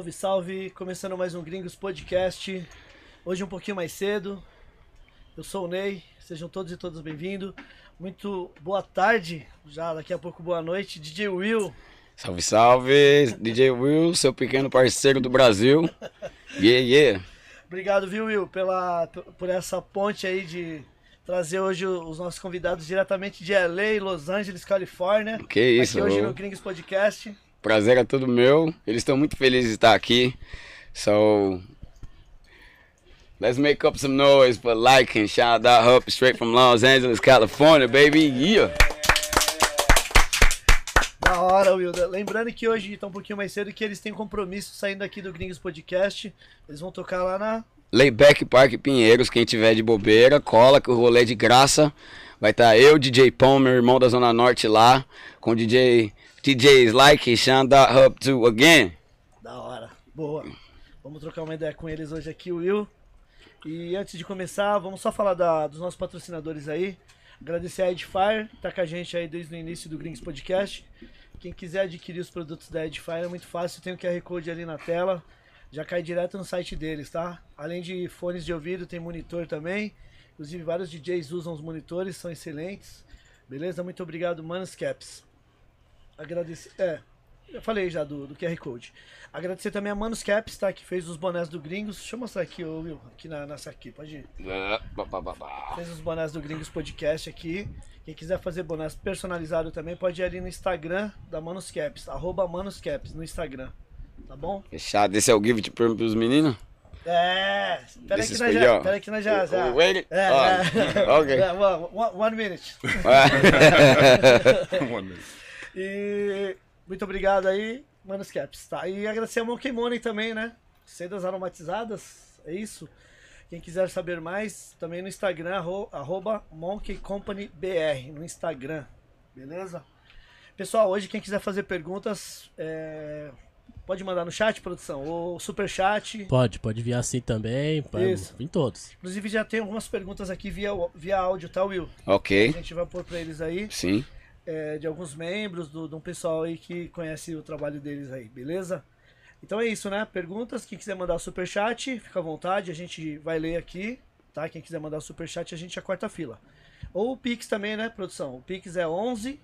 Salve, salve! Começando mais um Gringos Podcast. Hoje um pouquinho mais cedo. Eu sou o Ney, sejam todos e todas bem-vindos. Muito boa tarde, já daqui a pouco boa noite. DJ Will. Salve, salve! DJ Will, seu pequeno parceiro do Brasil. Yeah, yeah! Obrigado, viu, Will, pela, por essa ponte aí de trazer hoje os nossos convidados diretamente de LA, Los Angeles, Califórnia. Que isso, Aqui hoje no Gringos Podcast. Prazer é todo meu. Eles estão muito felizes de estar aqui. So, let's make up some noise for like and shout out up straight from Los Angeles, California, baby. Yeah! Da hora, Will. Lembrando que hoje tá um pouquinho mais cedo que eles têm compromisso saindo aqui do Gringos Podcast. Eles vão tocar lá na. Layback Park Pinheiros, quem tiver de bobeira, cola que o rolê é de graça. Vai estar eu, DJ Pão, meu irmão da Zona Norte lá, com DJ DJs like out up to again. Da hora. Boa. Vamos trocar uma ideia com eles hoje aqui, Will. E antes de começar, vamos só falar da- dos nossos patrocinadores aí. Agradecer a Edifier, que tá com a gente aí desde o início do Gringos Podcast. Quem quiser adquirir os produtos da Edifier é muito fácil, tem o QR Code ali na tela. Já cai direto no site deles, tá? Além de fones de ouvido, tem monitor também. Inclusive, vários DJs usam os monitores, são excelentes. Beleza? Muito obrigado, Manos Caps. Agradecer. É, eu falei já do, do QR Code. Agradecer também a Manos Caps, tá? Que fez os bonés do Gringos. Deixa eu mostrar aqui, ô Will. Aqui na, nessa aqui, pode ir. Fez os bonés do Gringos Podcast aqui. Quem quiser fazer bonés personalizado também, pode ir ali no Instagram da Manos Caps. Arroba Manos Caps no Instagram. Tá bom? Fechado. Esse é o gift para os meninos? É. Pera aí This que nós já. you. Pera aí que nós já. já. Wait. É, Ah, é. ok. É, one, one- one minute. E muito obrigado aí, Manos Caps, tá? E agradecer a Monkey Money também, né? Sedas aromatizadas, é isso? Quem quiser saber mais, também no Instagram, arro- arroba Monkey Company BR, no Instagram, beleza? Pessoal, hoje quem quiser fazer perguntas, é, pode mandar no chat, produção, ou super chat. Pode, pode vir assim também. Pode, Isso. Em todos. Inclusive já tem algumas perguntas aqui via, via áudio, tá, Will? A Ok. gente vai pôr pra eles aí. Sim. É, de alguns membros, do, de um pessoal aí que conhece o trabalho deles aí, beleza? Então é isso, né? Perguntas, quem quiser mandar superchat, fica à vontade, a gente vai ler aqui, tá? Quem quiser mandar superchat, a gente corta a fila. Ou o Pix também, né, produção? O Pix é 11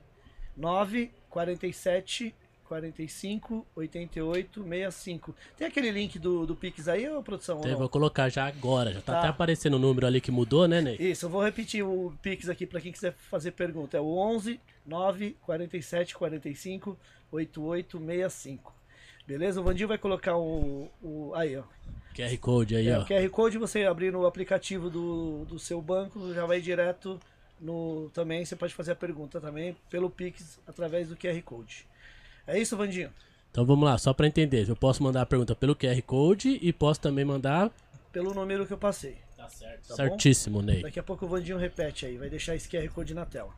9 47 45 88 65. Tem aquele link do, do Pix aí, ô produção? ou Então, eu não? vou colocar já agora. Já tá, Tá. até aparecendo o número ali que mudou, né, Ney? Isso, eu vou repetir o Pix aqui para quem quiser fazer pergunta. É o 11 9 47 45 88 65. Beleza? O Vandinho vai colocar o, o aí, ó. QR Code aí, É, ó. QR Code você abrir no aplicativo do, do seu banco, já vai direto no também, você pode fazer a pergunta também pelo Pix através do QR Code. É isso, Vandinho? Então vamos lá, só pra entender. Eu posso mandar a pergunta pelo QR Code e posso também mandar. Pelo número que eu passei. Tá certo. bom? Certíssimo, Ney. Daqui a pouco o Vandinho repete aí, vai deixar esse QR Code na tela.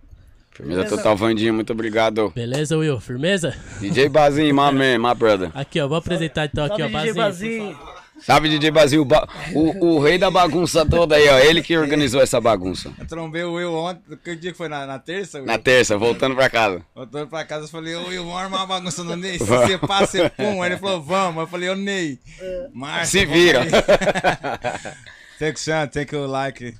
Firmeza Beleza? total, Vandinho. Muito obrigado. Beleza, Will? Firmeza? DJ Bazinho, my man, my brother. Aqui, ó. Vou apresentar então aqui, ó. Salve, DJ Bazinho. Salve, DJ ba- O, o rei da bagunça toda aí, ó. Ele que organizou essa bagunça. Eu trombei o Will ontem, que dia que foi? Na, na terça? Will? Na terça, voltando pra casa. Voltando pra casa, eu falei, ô Will, vamos armar uma bagunça no Ney. Se você passa, você pum. Aí ele falou, vamos. Eu falei, ô Ney, Márcio, Se vira. Take o chance, take o like.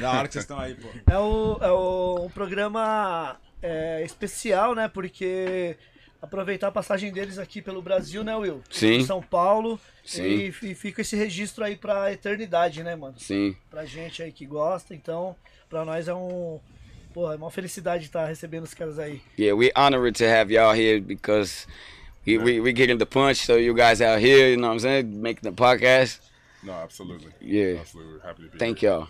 Da hora que vocês estão aí, pô. É, o, é o- um programa é, especial, né? Porque aproveitar a passagem deles aqui pelo Brasil, né, Will? Sim. Em São Paulo. Sim. E, e fica esse registro aí pra eternidade, né, mano? Sim. Pra gente aí que gosta. Então, pra nós é um. Porra, é uma felicidade estar recebendo os caras aí. Yeah, we honored to have y'all here because we, we, we getting the punch, so you guys out here, you know what I'm saying, making the podcast. No, absolutely. Yeah. Absolutely. We're happy to be Thank here. y'all.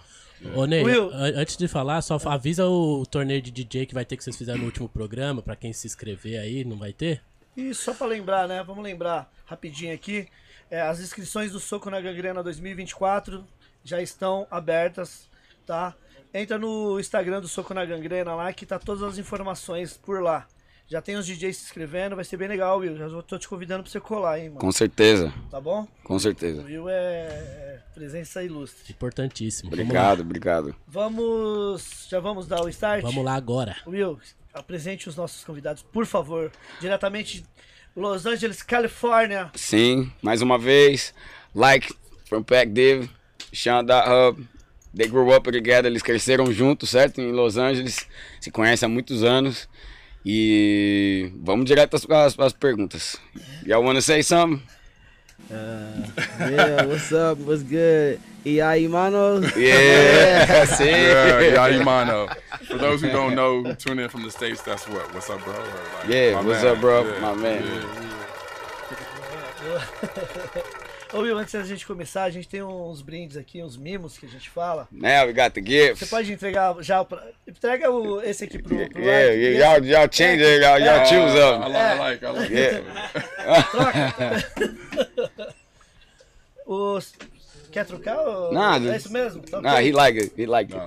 Ô, Ney, Will. an- antes de falar, só avisa o torneio de DJ que vai ter que vocês fizeram no último programa, pra quem se inscrever aí, não vai ter? E só pra lembrar, né? Vamos lembrar rapidinho aqui. é, as inscrições do Soco na Gangrena 2024 já estão abertas, tá? Entra no Instagram do Soco na Gangrena lá que tá todas as informações por lá. Já tem os DJs se inscrevendo, vai ser bem legal, Will. Já tô te convidando pra você colar, hein, mano. Com certeza, Tá bom? com O certeza. Will é, é presença ilustre. Importantíssimo. Vamos Obrigado, lá. obrigado. Vamos. Já vamos dar o start? Vamos lá agora. Will, apresente os nossos convidados, por favor. Diretamente Los Angeles, Califórnia. Sim, mais uma vez. Like from Pac Div, Sean da Hub. They grew up together, eles cresceram juntos, certo? Em Los Angeles. Se conhecem há muitos anos. E vamos direto às, às, às perguntas. Y'all wanna say something? Uh, yeah, what's up? What's good? E aí, mano? Yeah, sim. Yeah, yeah, mano. For those who don't know, tune in from the States, that's what? What's up, bro? Like, Yeah, what's man. up, bro? Yeah, My man. yeah. Ô Will, antes da gente começar, a gente tem uns brindes aqui, uns mimos que a gente fala. Now we got the gifts. Você pode entregar já. Pra... Entrega o, esse aqui pro. pro Yeah, Ike, yeah, y'all, y'all change it, y'all, y'all choose like, I like, I like Yeah. Os... Quer trocar? Ou... Nada. É isso mesmo? Tá Nah, ok. he like it. He like it.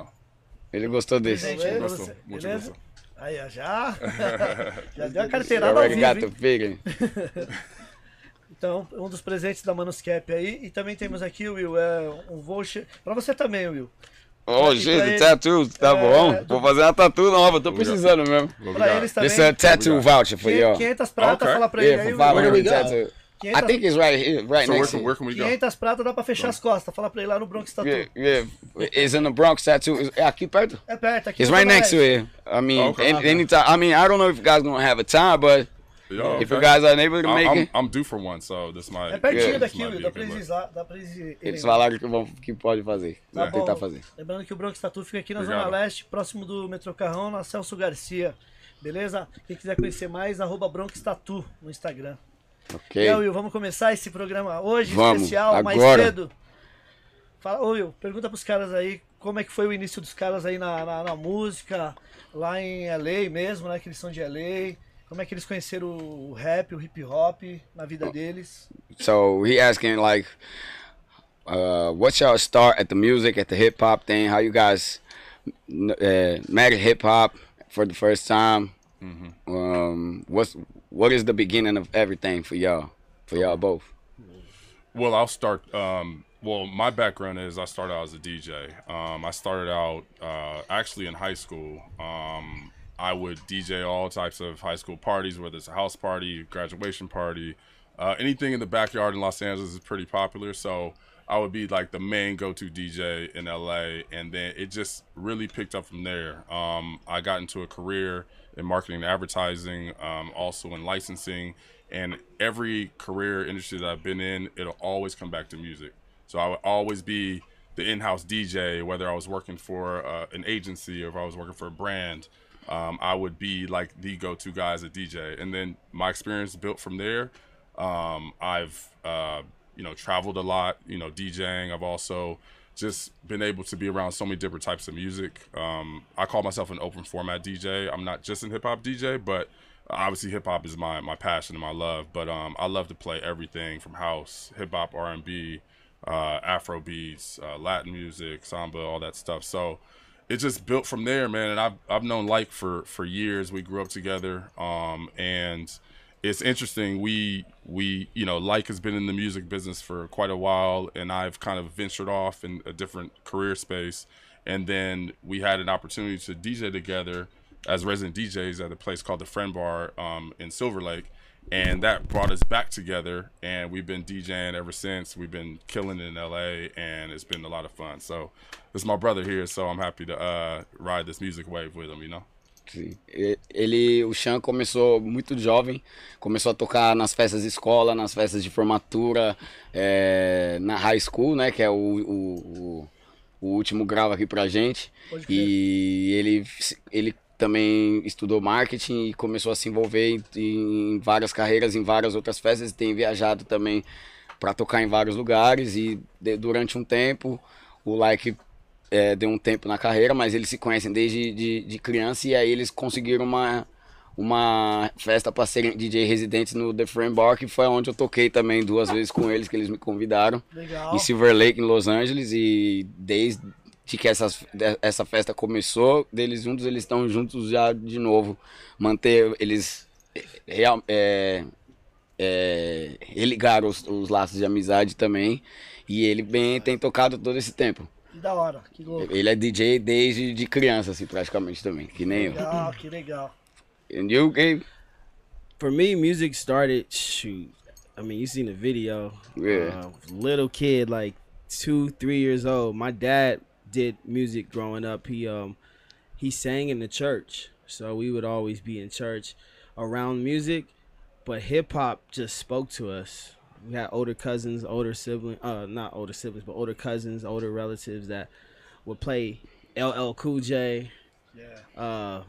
Ele gostou desse. Pra Gostou, você, muito beleza? gostou. Aí, ó, já. já deu a carteirada ao already vivo, got the figure. Então, um dos presentes da Manuscap aí. E também temos aqui, Will, é um voucher. Pra você também, Will. Oh, E the ele- tattoo. Tá É, bom? do- Vou fazer uma tatu nova, tô precisando mesmo. Pra eles também. Is a tattoo voucher for y'all. 500 prata, Okay. fala pra ele Yeah, aí, we 500 go? tattoo. I 500, think it's right here, right So next to where you. can we go? 500 prata dá pra fechar as costas. Fala pra ele lá no Bronx Tattoo. Yeah, yeah. It's in the Bronx tattoo. É aqui perto? É perto, aqui. It's right next to it. I mean, Okay. any, anytime. I mean, I don't know if you guys gonna have a time, but Yo, if you guys are able to make I'm, it, I'm due for one, so this might. É pertinho daqui, Dá pra eles lá. Dá pra eles falaram que, vão, que pode fazer. Tá Vou tentar fazer. Lembrando que o Bronx Tattoo fica aqui na Obrigado. Zona Leste, próximo do Metrô Carrão, na Celso Garcia. Beleza? Quem quiser conhecer mais, arroba Bronx Tattoo no Instagram. Ok. E aí, Will, vamos começar esse programa hoje, Vamos, especial, mais agora. cedo. Fala, ô Will, pergunta pros caras aí como é que foi o início dos caras aí na, na, na música, lá em LA mesmo, né? Que eles são de LA. Como é que eles conheceram o rap, o hip hop na vida deles? So he asking like, uh, what's your start at the music, at the hip hop thing? How you guys n- uh, met hip hop for the first time? Um, what's what is the beginning of everything for y'all? For y'all both? Well, I'll start. Um, well, my background is I started out as a DJ. Um, I started out uh, actually in high school. Um, I would DJ all types of high school parties, whether it's a house party, graduation party, uh, anything in the backyard in Los Angeles is pretty popular. So I would be like the main go-to DJ in LA, and then it just really picked up from there. Um, I got into a career in marketing and advertising, um, also in licensing, and every career industry that I've been in, it'll always come back to music. So I would always be the in-house DJ, whether I was working for uh, an agency or if I was working for a brand. Um, I would be like the go-to guy as a DJ, and then my experience built from there. Um, I've uh, you know traveled a lot, you know DJing. I've also just been able to be around so many different types of music. Um, I call myself an open format DJ. I'm not just an hip hop DJ, but obviously hip hop is my my passion and my love. But um, I love to play everything from house, hip hop, R and B, uh, Afro beats, uh, Latin music, samba, all that stuff. So it just built from there, man. And I've I've known Like for for years. We grew up together, um, and it's interesting. We we you know Like has been in the music business for quite a while, and I've kind of ventured off in a different career space. And then we had an opportunity to DJ together as resident DJs at a place called the Friend Bar um, in Silver Lake, and that brought us back together. And we've been DJing ever since. We've been killing it in LA, and it's been a lot of fun. So this is my brother here, so I'm happy to uh, ride this music wave with him. You know. Sim. Ele, o Chan começou muito jovem, começou a tocar nas festas de escola, nas festas de formatura, é, na high school, né, que é o, o, o, o último grau aqui pra gente. E ele, ele também estudou marketing e começou a se envolver em, em várias carreiras, em várias outras festas, e tem viajado também para tocar em vários lugares e de- durante um tempo o Like é, deu um tempo na carreira, mas eles se conhecem desde de, de criança e aí eles conseguiram uma, uma festa para serem DJ residentes no The Frame Bar, que foi onde eu toquei também duas vezes com eles, que eles me convidaram, Legal. em Silver Lake, em Los Angeles, e desde que essas, de- essa festa começou, deles juntos, eles estão juntos já de novo, manter, eles real, é, é, religaram os, os laços de amizade também, e ele bem tem tocado todo esse tempo. Que da hora, que louco. Ele é DJ desde de criança, assim, praticamente também, que nem eu. Legal, que legal. And you, Gabe? for me, music started. Shoot, I mean, you seen the video. Yeah. Uh, little kid, like two, three years old. My dad did music growing up. He um he sang in the church, so we would always be in church around music. But hip hop just spoke to us. We had older cousins, older siblings, uh, not older siblings, but older cousins, older relatives that would play LL Cool J, Yeah. uh,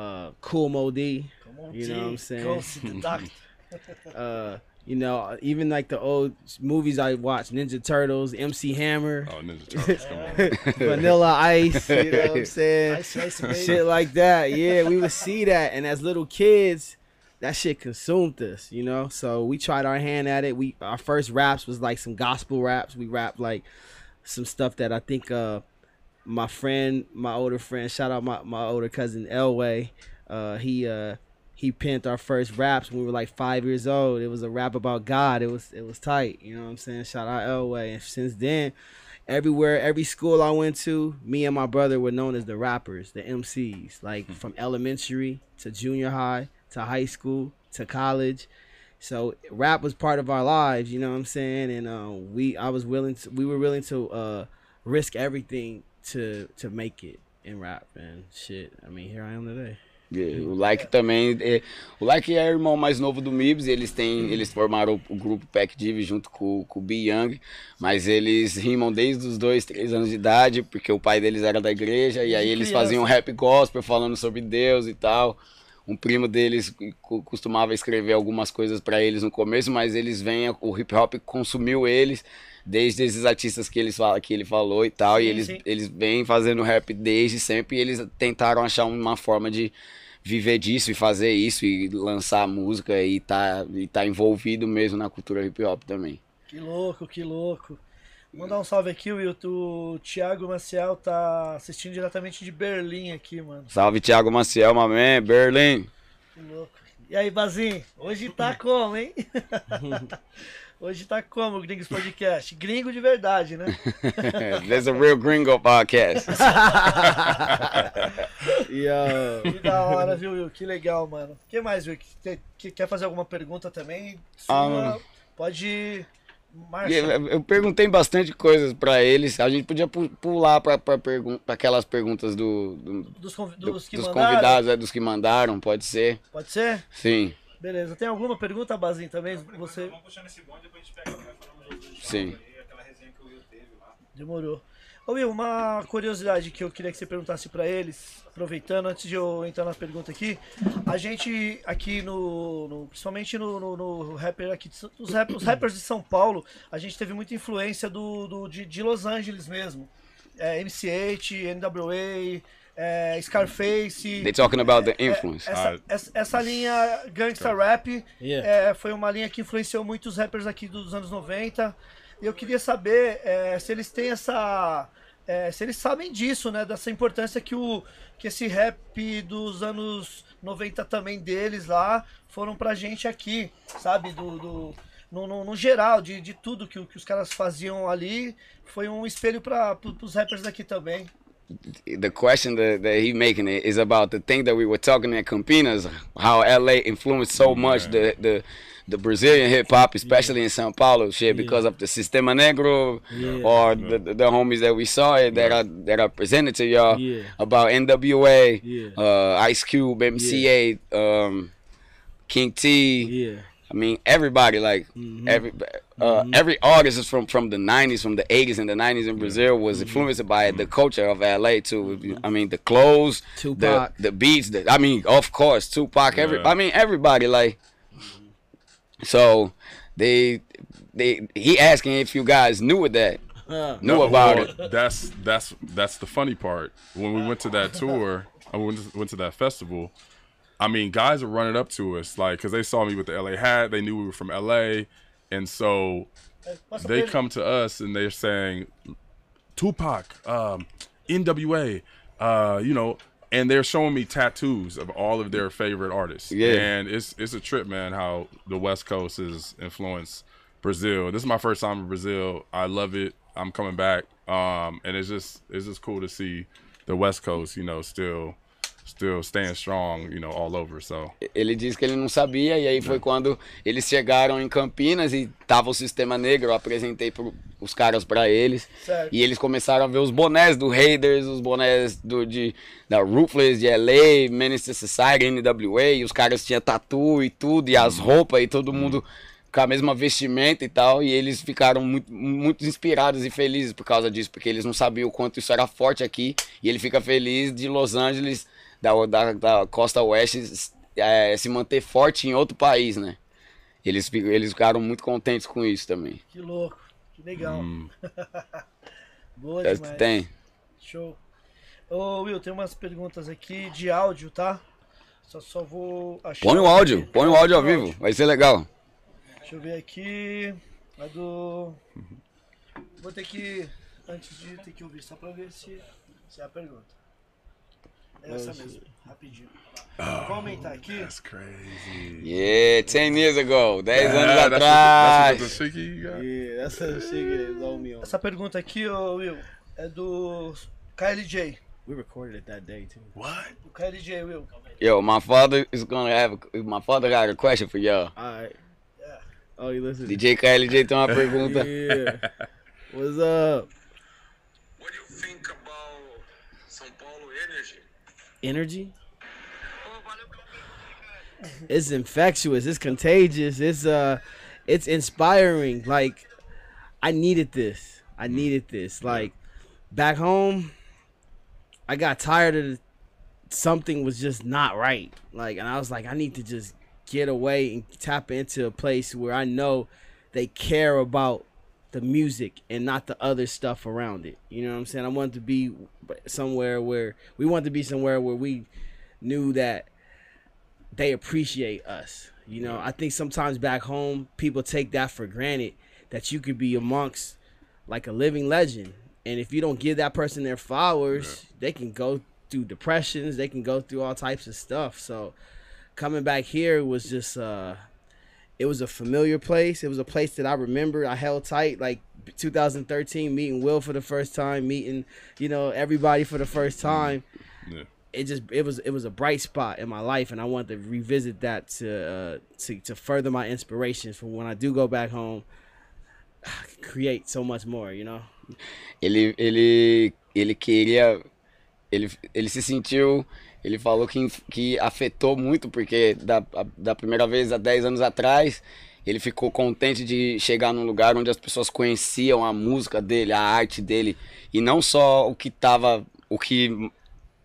uh, Cool Mo D. Come on, You know what I'm saying? Go see the doctor. uh, you know, even like the old movies I watched, Ninja Turtles, MC Hammer, Oh, Ninja Turtles, come on. Vanilla Ice, you know what I'm saying? Ice Ice Shit like that. Yeah, we would see that. And as little kids, that shit consumed us, you know? So we tried our hand at it. We our first raps was like some gospel raps. We rapped like some stuff that I think uh my friend, my older friend, shout out my, my older cousin Elway, uh he uh he penned our first raps when we were like five years old. It was a rap about God. It was it was tight. You know what I'm saying? Shout out Elway. And since then, everywhere, every school I went to, me and my brother were known as the rappers, the MCs. Like from elementary to junior high to high school to college. So rap was part of our lives. You know what I'm saying? And uh, we, I was willing to, we were willing to uh, risk everything to to make it in rap. And shit, I mean, here I am today. Yeah, o Like também. É, o Like é irmão mais novo do Mibs. Eles têm. Eles formaram o, o grupo Pack Div junto com, com o B Young. Mas eles rimam desde os dois, três anos de idade, porque o pai deles era da igreja. E aí eles faziam rap gospel falando sobre Deus e tal. Um primo deles co- costumava escrever algumas coisas pra eles no começo, mas eles vêm, o hip hop consumiu eles desde esses artistas que eles fala, que ele falou e tal, e Sim, eles sim. eles vêm fazendo rap desde sempre e eles tentaram achar uma forma de viver disso e fazer isso e lançar música e tá, e tá envolvido mesmo na cultura hip hop também. Que louco, que louco. Mandar um salve aqui, Will. O Thiago Maciel tá assistindo diretamente de Berlim aqui, mano. Salve Thiago Maciel, man, Berlim. Que louco. E aí, Bazinho? Hoje tá como, hein? Hoje tá como, Gringos Podcast? Gringo de verdade, né? There's a real gringo podcast. Yo. Que da hora, viu, Will? Que legal, mano. O que mais, Will? Que, que- quer fazer alguma pergunta também? Sua, Ah. pode marchar. E Eu perguntei bastante coisas pra eles. A gente podia pu- pular pra, pra, pergun aquelas perguntas do, do- Dos, do- dos que dos mandaram? convidados, é, dos que mandaram, pode ser? Pode ser? Sim, Beleza. Tem alguma pergunta, Bazinho, também? Você Vamos puxando esse bonde, depois a gente pega o que nós falamos dos outros Sim. aí, aquela resenha que o Will teve lá. demorou. Ô Will, uma curiosidade que eu queria que você perguntasse pra eles, aproveitando, antes de eu entrar na pergunta aqui, a gente aqui no, no- principalmente no, no, no rapper aqui, de São- os, rap- os rappers de São Paulo, a gente teve muita influência do, do- de, de Los Angeles mesmo. É, MC8, NWA, é, Scarface. they talking about the influence. Essa, Ah. essa, essa linha gangsta rap Yeah. é, foi uma linha que influenciou muitos rappers aqui dos anos 90. E eu queria saber é, se eles têm essa. é, se eles sabem disso, né? Dessa importância que, o, que esse rap dos anos 90 também deles lá foram pra gente aqui, sabe? Do, do- no, no, no geral, de, de tudo que, que os caras faziam ali, foi um espelho para os rappers daqui também. The question that, that he making it is about the thing that we were talking at Campinas, how LA influenced so much the the the Brazilian hip hop, especially in São Paulo, shit, because of the Sistema Negro Yeah. or the, the homies that we saw it that are that are presented to y'all Yeah. about NWA, Yeah. uh, Ice Cube, MC8, um, King T. Yeah. I mean, everybody like mm-hmm. every uh, mm-hmm. every artist is from from the '90s, from the '80s and the '90s in Brazil was mm-hmm. influenced by the culture of LA too. I mean, the clothes, Tupac. the the beats. The, I mean, of course, Tupac. Every Yeah. I mean, everybody like. So, they they he asking if you guys knew of that, knew No, about well, it. That's that's that's the funny part. When we went to that tour, I went to, went to that festival. I mean, guys were running up to us like because they saw me with the LA hat. They knew we were from LA, and so Passa they come to us and they're saying, Tupac, um, NWA, uh, you know, and they're showing me tattoos of all of their favorite artists. Yeah. And it's it's a trip, man, how the West Coast has influenced Brazil. This is my first time in Brazil. I love it. I'm coming back. Um, and it's just it's just cool to see the West Coast, you know, still still staying strong, you know, all over. So Ele disse que ele não sabia, e aí foi quando eles chegaram em Campinas e tava o Sistema Negro, eu apresentei pro, os caras pra eles. Certo. E eles começaram a ver os bonés do Raiders, os bonés do, de, da Ruthless, de LA, Minister Society, NWA, e os caras tinham tatu e tudo, e as roupas, e todo mundo com a mesma vestimenta e tal, e eles ficaram muito, muito inspirados e felizes por causa disso, porque eles não sabiam o quanto isso era forte aqui, e ele fica feliz de Los Angeles, da, da, da costa oeste, é, se manter forte em outro país, né? Eles, eles ficaram muito contentes com isso também. Que louco. Que legal. hum, Boa demais. Tem. Show. Ô, Will, tem umas perguntas aqui de áudio, tá? Só, só vou achar. Põe o aqui. áudio, põe o áudio ao vivo, vai ser legal. Deixa eu ver aqui. A do. Vou ter que. Antes de ter que ouvir, só pra ver se, se é a pergunta. É essa mesmo, rapidinho. Vou aumentar aqui. that's crazy. Yeah, 10 years ago, 10 anos Yeah, that's atrás. that's what the? Yeah, that's a on. Essa pergunta aqui, ô Will, é do KLJ. We recorded it that day too. What? Do KLJ, Will. Yo, my father is gonna have, my father got a question for y'all. All right. Yeah. Oh, you listen. DJ KLJ tem uma pergunta. Yeah. What's up? Energy? It's infectious. It's contagious. It's uh, it's inspiring. Like, I needed this. I needed this. Like, back home, I got tired of something was just not right. Like, and I was like, I need to just get away and tap into a place where I know they care about the music and not the other stuff around it. You know what I'm saying? I wanted to be somewhere where we wanted to be somewhere where we knew that they appreciate us. You know, I think sometimes back home people take that for granted that you could be amongst like a living legend. And if you don't give that person their flowers, they can go through depressions, they can go through all types of stuff. So coming back here was just uh it was a familiar place. It was a place that I remember. I held tight like 2013 meeting Will for the first time, meeting, you know, everybody for the first time. Yeah. It just it was it was a bright spot in my life and I wanted to revisit that to uh to to further my inspirations for when I do go back home create so much more, you know. Ele, ele, ele queria, ele, ele se sentiu, ele falou que, que afetou muito, porque da, da primeira vez há 10 anos atrás, ele ficou contente de chegar num lugar onde as pessoas conheciam a música dele, a arte dele, e não só o que tava, o que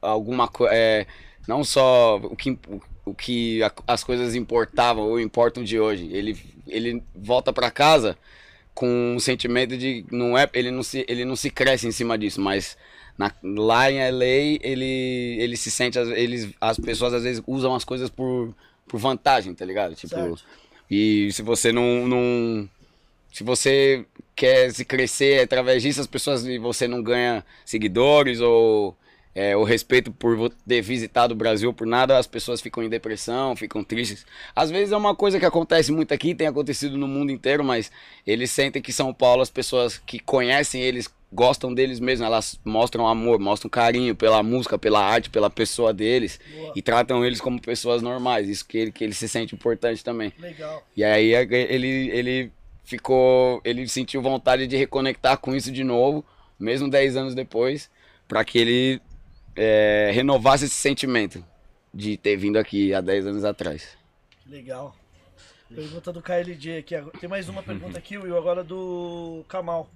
alguma coisa, é, não só o que, o que a- as coisas importavam ou importam de hoje. Ele, ele volta para casa com um sentimento de não é ele não se ele não se cresce em cima disso mas na, lá em LA ele ele se sente eles as pessoas às vezes usam as coisas por, por vantagem tá ligado tipo Certo. e se você não, não se você quer se crescer através disso as pessoas e você não ganha seguidores ou é, o respeito por ter visitado o Brasil por nada, as pessoas ficam em depressão, ficam tristes. Às vezes é uma coisa que acontece muito aqui, tem acontecido no mundo inteiro, mas eles sentem que São Paulo, as pessoas que conhecem eles, gostam deles mesmo, elas mostram amor, mostram carinho pela música, pela arte, pela pessoa deles Boa. e tratam eles como pessoas normais. Isso que ele, que ele se sente importante também. Legal. E aí é ele, ele ficou. Ele sentiu vontade de reconectar com isso de novo, mesmo 10 anos depois, para que ele é, renovasse esse sentimento de ter vindo aqui há 10 anos atrás. Legal. Pergunta do KLJ aqui. Tem mais uma pergunta aqui, Will, agora do Kamal.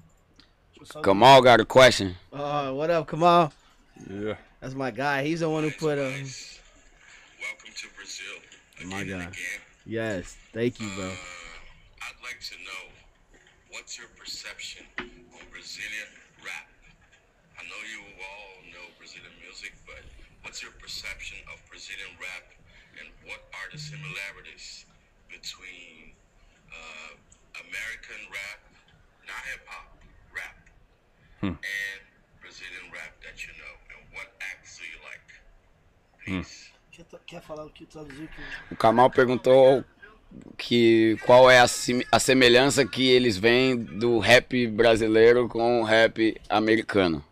Kamal got a question. Oh, what up, Kamal? Yeah. That's my guy. He's the one who put uh Welcome to Brazil. My Again and God. Yes, thank you, bro. I'd like to know what's your perception on Brazilian rap? I know you all know Brazilian music, but what's your perception of Brazilian rap and what are the similarities between uh, American rap, not hip hop, rap, and Brazilian rap that you know? And what acts do you like? Please. Quer, quer falar o que Kamal perguntou que qual é a, sim- a semelhança que eles veem do rap brasileiro com o rap americano.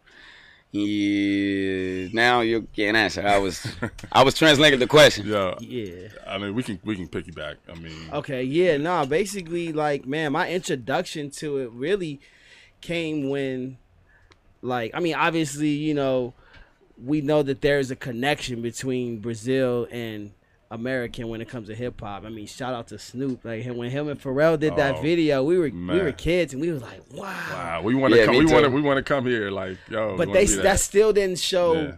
E now you can't answer. I was I was translating the question. Yeah, Yeah. I mean, we can we can piggyback. I mean, Okay, yeah, no, basically, like, man, my introduction to it really came when, like, I mean, obviously, you know, we know that there's a connection between Brazil and American when it comes to hip hop. I mean, shout out to Snoop. Like, when him and Pharrell did that Oh, video, we were we were kids and we was like, wow. wow, we want to Yeah, come. We want to we want to come here. Like, yo, But they that. that. still didn't show Yeah.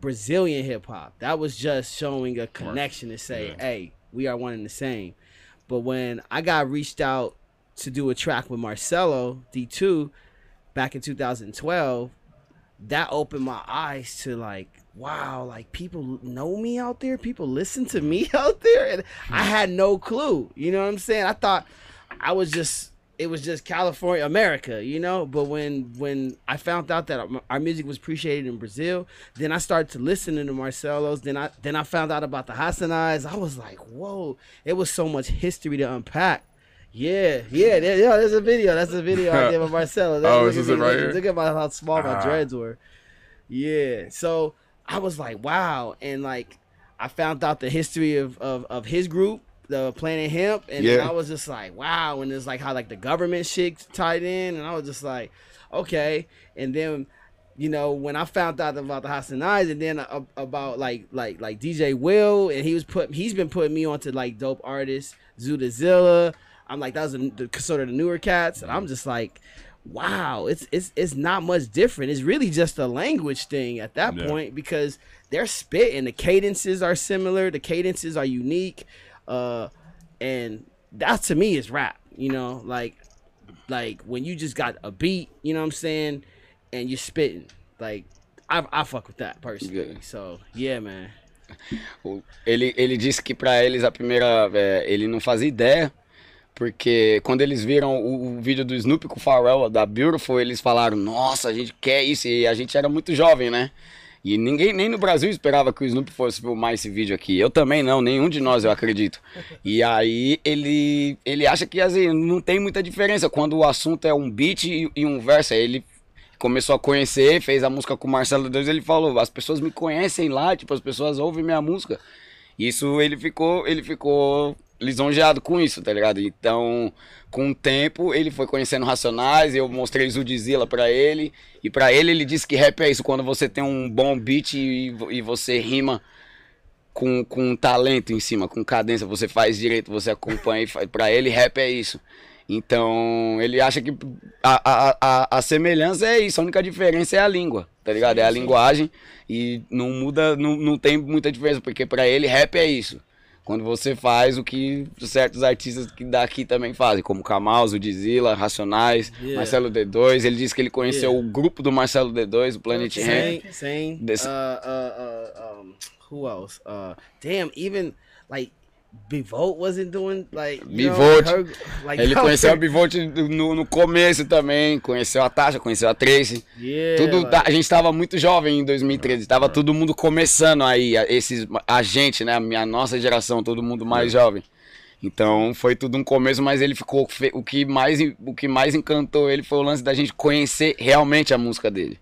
Brazilian hip hop. That was just showing a connection to say, Yeah. hey, we are one and the same. But when I got reached out to do a track with Marcelo D2 back in 2012, that opened my eyes to like, wow, like people know me out there, people listen to me out there, and I had no clue. You know what I'm saying? I thought I was just it was just California, America, you know. But when when I found out that our music was appreciated in Brazil, then I started to listen to Marcelos. Then I then I found out about the Hassanais. I was like, whoa! It was so much history to unpack. Yeah, yeah, there, yeah. There's a video. That's a video I did with Marcelo. Oh, Look this at is it right look- here? Look at my, how small my Ah. dreads were. Yeah. So I was like, wow, and like I found out the history of of, of his group, the Planet Hemp, and Yeah. I was just like, wow, and it's like how like the government shit tied in, and I was just like, okay, and then. You know, when I found out about the Hassanais and then uh, about like like like DJ Will and he was put he's been putting me onto like dope artists, Zudazilla. I'm like that was a, the, sort of the newer cats, and I'm just like, wow, it's it's it's not much different. It's really just a language thing at that Yeah. point because they're spitting. The cadences are similar. The cadences are unique, uh, and that to me is rap. You know, like like when you just got a beat. You know what I'm saying, and you're spitting. Like I I fuck with that personally. Yeah. So yeah, man. Ele, ele disse que pra eles a primeira. é, ele não fazia ideia, porque quando eles viram o, o vídeo do Snoopy com o Pharrell, da Beautiful, eles falaram: Nossa, a gente quer isso. E a gente era muito jovem, né? E ninguém, nem no Brasil esperava que o Snoopy fosse filmar esse vídeo aqui. Eu também não, nenhum de nós, eu acredito. E aí ele, ele acha que assim, não tem muita diferença quando o assunto é um beat e, e um verso. Aí ele começou a conhecer, fez a música com o Marcelo Deus, ele falou, as pessoas me conhecem lá, tipo, as pessoas ouvem minha música. Isso ele ficou, ele ficou lisonjeado com isso, tá ligado? Então, com o tempo, ele foi conhecendo Racionais, eu mostrei Zudzilla pra ele, e pra ele ele disse que rap é isso, quando você tem um bom beat e, e você rima com, com talento em cima, com cadência, você faz direito, você acompanha e faz. Pra ele, rap é isso. Então, ele acha que a, a, a, a semelhança é isso, a única diferença é a língua, tá ligado? É a linguagem e não muda, não, não tem muita diferença, porque pra ele, rap é isso. Quando você faz o que certos artistas que daqui também fazem, como Kamal, Zilla, Racionais, Yeah. Marcelo D2. Ele disse que ele conheceu Yeah. o grupo do Marcelo D2, o Planet Ramp. Same, same. This- uh, uh, uh, um, who else? Uh, damn, even like Bivolt wasn't doing like you know, Bivolt. her- like Ele conheceu a Bivolt no, no começo também, conheceu a Tasha, conheceu a Tracy. Yeah, Tudo, like- a gente tava muito jovem em 2013, tava todo mundo começando aí, a- esses, a gente, né, a minha nossa geração, todo mundo mais jovem. Então foi tudo um começo, mas ele ficou, fe- o que mais, o que mais encantou ele foi o lance da gente conhecer realmente a música dele.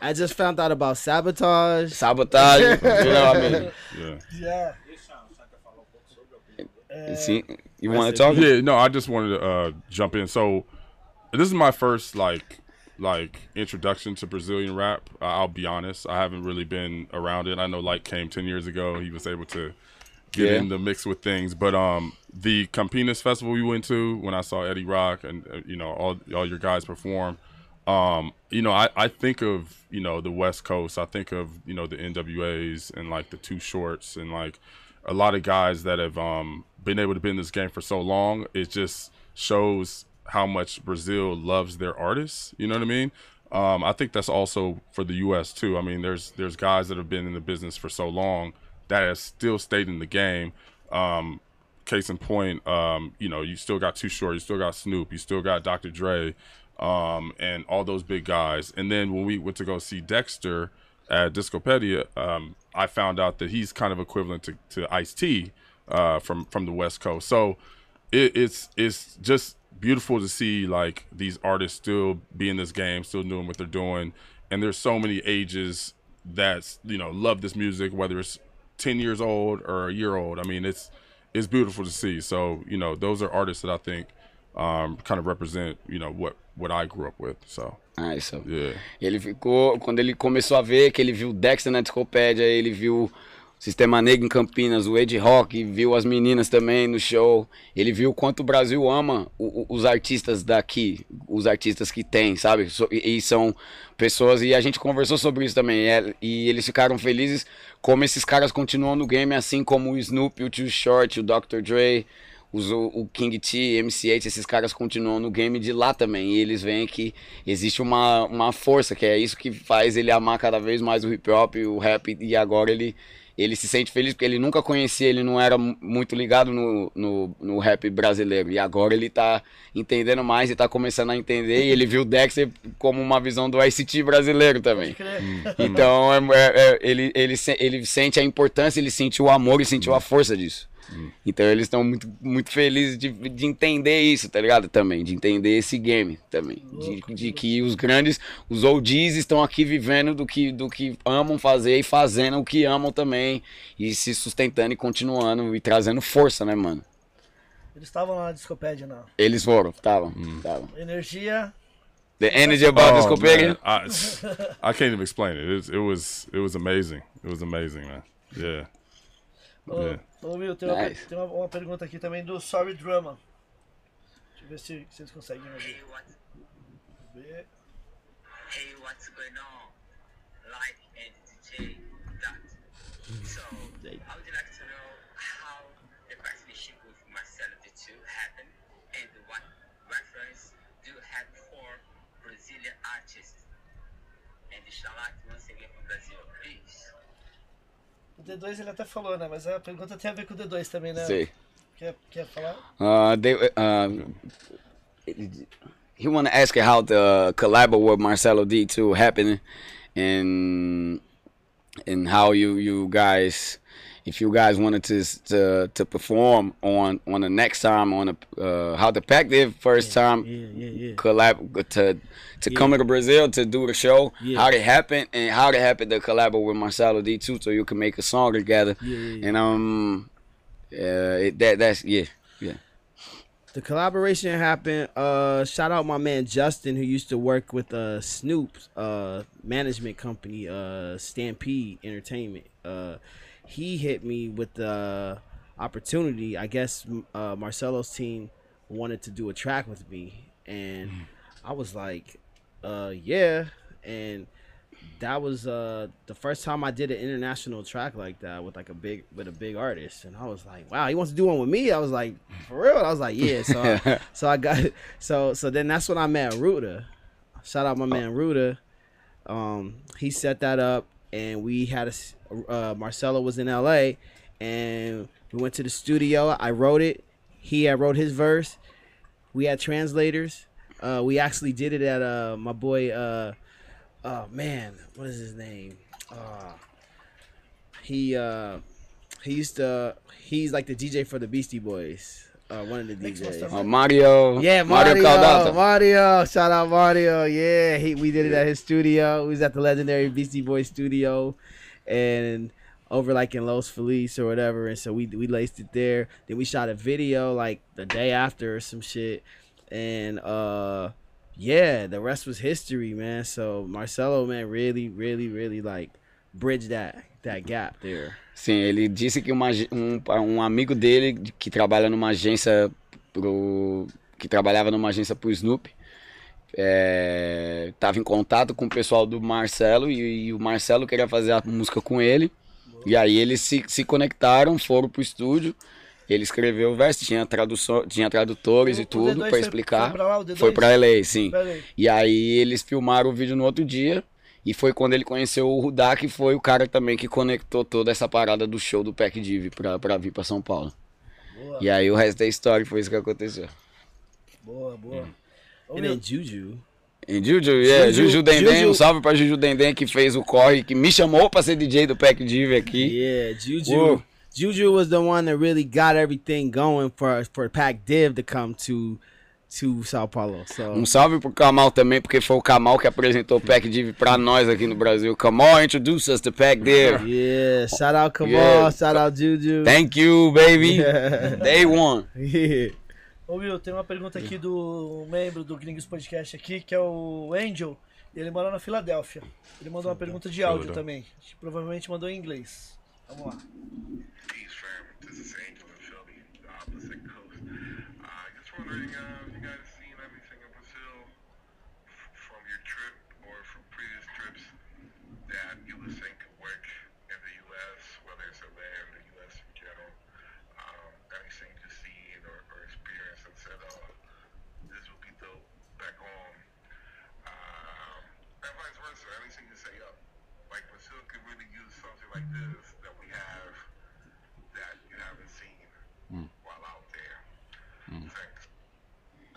I just found out about sabotage. Sabotage, virou amigo. yeah. Yeah. Sim, you wanna talk? Yeah, no, I just wanted to uh, jump in. So, this is my first like like introduction to Brazilian rap. Uh, I'll be honest, I haven't really been around it. I know Light came ten years ago. He was able to get Yeah. in the mix with things, but um, the Campinas festival we went to when I saw Eddie Rock and uh, you know all all your guys perform. Um, you know, I, I think of, you know, the West Coast. I think of, you know, the NWAs and like the two shorts and like a lot of guys that have um, been able to be in this game for so long. It just shows how much Brazil loves their artists. You know what I mean? Um, I think that's also for the U.S. too. I mean, there's there's guys that have been in the business for so long that have still stayed in the game. Um, case in point, um, you know, you still got Too Short, you still got Snoop, you still got Dr. Dre, um, and all those big guys. And then when we went to go see Dexter at Discopedia, um, I found out that he's kind of equivalent to, to Ice T uh, from from the West Coast. So it, it's it's just beautiful to see like these artists still be in this game, still doing what they're doing. And there's so many ages that's you know love this music, whether it's ten years old or a year old. I mean, it's it's beautiful to see. So you know, those are artists that I think um, kind of represent you know what what I grew up with. So Ah, isso. yeah. Ele ficou, quando ele começou a ver, que ele viu Dexter na discopédia, ele viu Sistema Negro em Campinas, o Ed Rock, viu as meninas também no show. Ele viu quanto o Brasil ama o- o- os artistas daqui, os artistas que tem, sabe? So- E, e são pessoas, e a gente conversou sobre isso também. E, é- e eles ficaram felizes como esses caras continuam no game, assim como o Snoop, o Too Short, o Dr. Dre. Os, o, o King T, MC8, esses caras continuam no game de lá também. E eles veem que existe uma, uma força, que é isso que faz ele amar cada vez mais o hip hop, o rap. E agora ele, ele se sente feliz porque ele nunca conhecia, ele não era mu- muito ligado no, no, no rap brasileiro. E agora ele tá entendendo mais e tá começando a entender. E ele viu o Dexter como uma visão do ICT brasileiro também. Então é- é- é- ele, ele, ele sente a importância, ele sentiu o amor e sentiu a força disso. Então eles estão muito, muito felizes de, de entender isso, tá ligado? Também, de entender esse game também. De, de que os grandes, os OGs estão aqui vivendo do que, do que amam fazer e fazendo o que amam também. E se sustentando e continuando e trazendo força, né, mano? Eles estavam lá na discopédia, não. Eles foram, estavam, estavam. Energia. The energy about this Oh, man, I, I can't even explain it. It was, it was it was amazing. It was amazing, man. Yeah. Ô, Yeah. Ô Will, tem, uma, Nice. tem uma, uma pergunta aqui também do Sorry Drama. Deixa eu ver se, se eles conseguem ouvir. Hey, what's, Ver. hey, what's going on? Like and DJ that. So, I would like to know how the partnership with Marcelo the two happened and what reference do you have for Brazilian artists? And shout out once again from Brazil, please. O D2 ele até falou, né? Mas a pergunta tem a ver com o D2 também, né? Sei. Quer, quer falar? Uh, they, uh, he want to ask you how the collab with Marcelo D2 happened, and and how you you guys, if you guys wanted to to to perform on on the next time on the uh, how did first time Yeah, yeah, yeah. collab to to come to Brazil to do the show. Yeah. How it happened and how it happened to collab with Marcelo D2 so you can make a song together. Yeah, yeah, yeah. And um, uh, it, that that's yeah yeah. The collaboration happened. Uh, shout out my man Justin, who used to work with uh Snoop's uh management company, uh Stampede Entertainment. He hit me with the opportunity. I guess uh, Marcelo's team wanted to do a track with me, and I was like, uh, yeah. And that was uh the first time I did an international track like that with like a big with a big artist, and I was like, wow, he wants to do one with me. I was like, for real. I was like, yeah. So I, so I got so so then that's when I met Ruta. Shout out my man Ruta. Um, he set that up, and we had a uh, Marcelo was in L.A. and we went to the studio. I wrote it. He had wrote his verse. We had translators. Uh, we actually did it at uh my boy uh oh man what is his name uh he uh he used to he's like the DJ for the Beastie Boys uh one of the DJs Uh, Mario. yeah, Mario, Mario Mario, shout out Mario. Yeah, he we did it at his studio. We was at the legendary Beastie Boys studio, and over like in Los Feliz or whatever. And so we we laced it there. Then we shot a video like the day after or some shit, and uh, yeah, the rest was history, man. So Marcelo, man, really, really, really like bridged that that gap there. Sim, ele disse que uma, um, um amigo dele que trabalha numa agência pro que trabalhava numa agência pro Snoop é, tava em contato com o pessoal do Marcelo e, e o Marcelo queria fazer a música com ele. E aí eles se, se conectaram, foram pro estúdio. Ele escreveu o verso, tinha, tradução, tinha tradutores O- e tudo D2 pra foi- explicar. foi pra lá, o D2? Foi pra LA, sim. E aí eles filmaram o vídeo no outro dia. E foi quando ele conheceu o Rudá, que foi o cara também que conectou toda essa parada do show do Pac Div pra, pra vir pra São Paulo. Boa, E aí o resto da história foi isso que aconteceu. boa, boa. And then Juju. E Juju, yeah, Juju- Juju, Dendem, Juju- um salve pra Juju Dendem que fez o corre, que me chamou pra ser DJ do Pac Div aqui. Yeah, Juju. Whoa. Juju was the one that really got everything going for for Pac Div to come to to Sao Paulo. So Um salve pro Kamal também, porque foi o Kamal que apresentou o Pack Div pra nós aqui no Brasil. Kamal introduced us to Pack Div. yeah, shout out Kamal, Yeah. shout out Juju. Thank you, baby. Day one. yeah. Ô Will, tem uma pergunta aqui do membro do Gringos Podcast aqui, que é o Angel. e Ele mora na Filadélfia. Ele mandou uma pergunta de áudio também. Provavelmente mandou em inglês. Vamos lá. Peace, fam. This is Angel Shelby, the opposite coast. Uh, just wondering uh,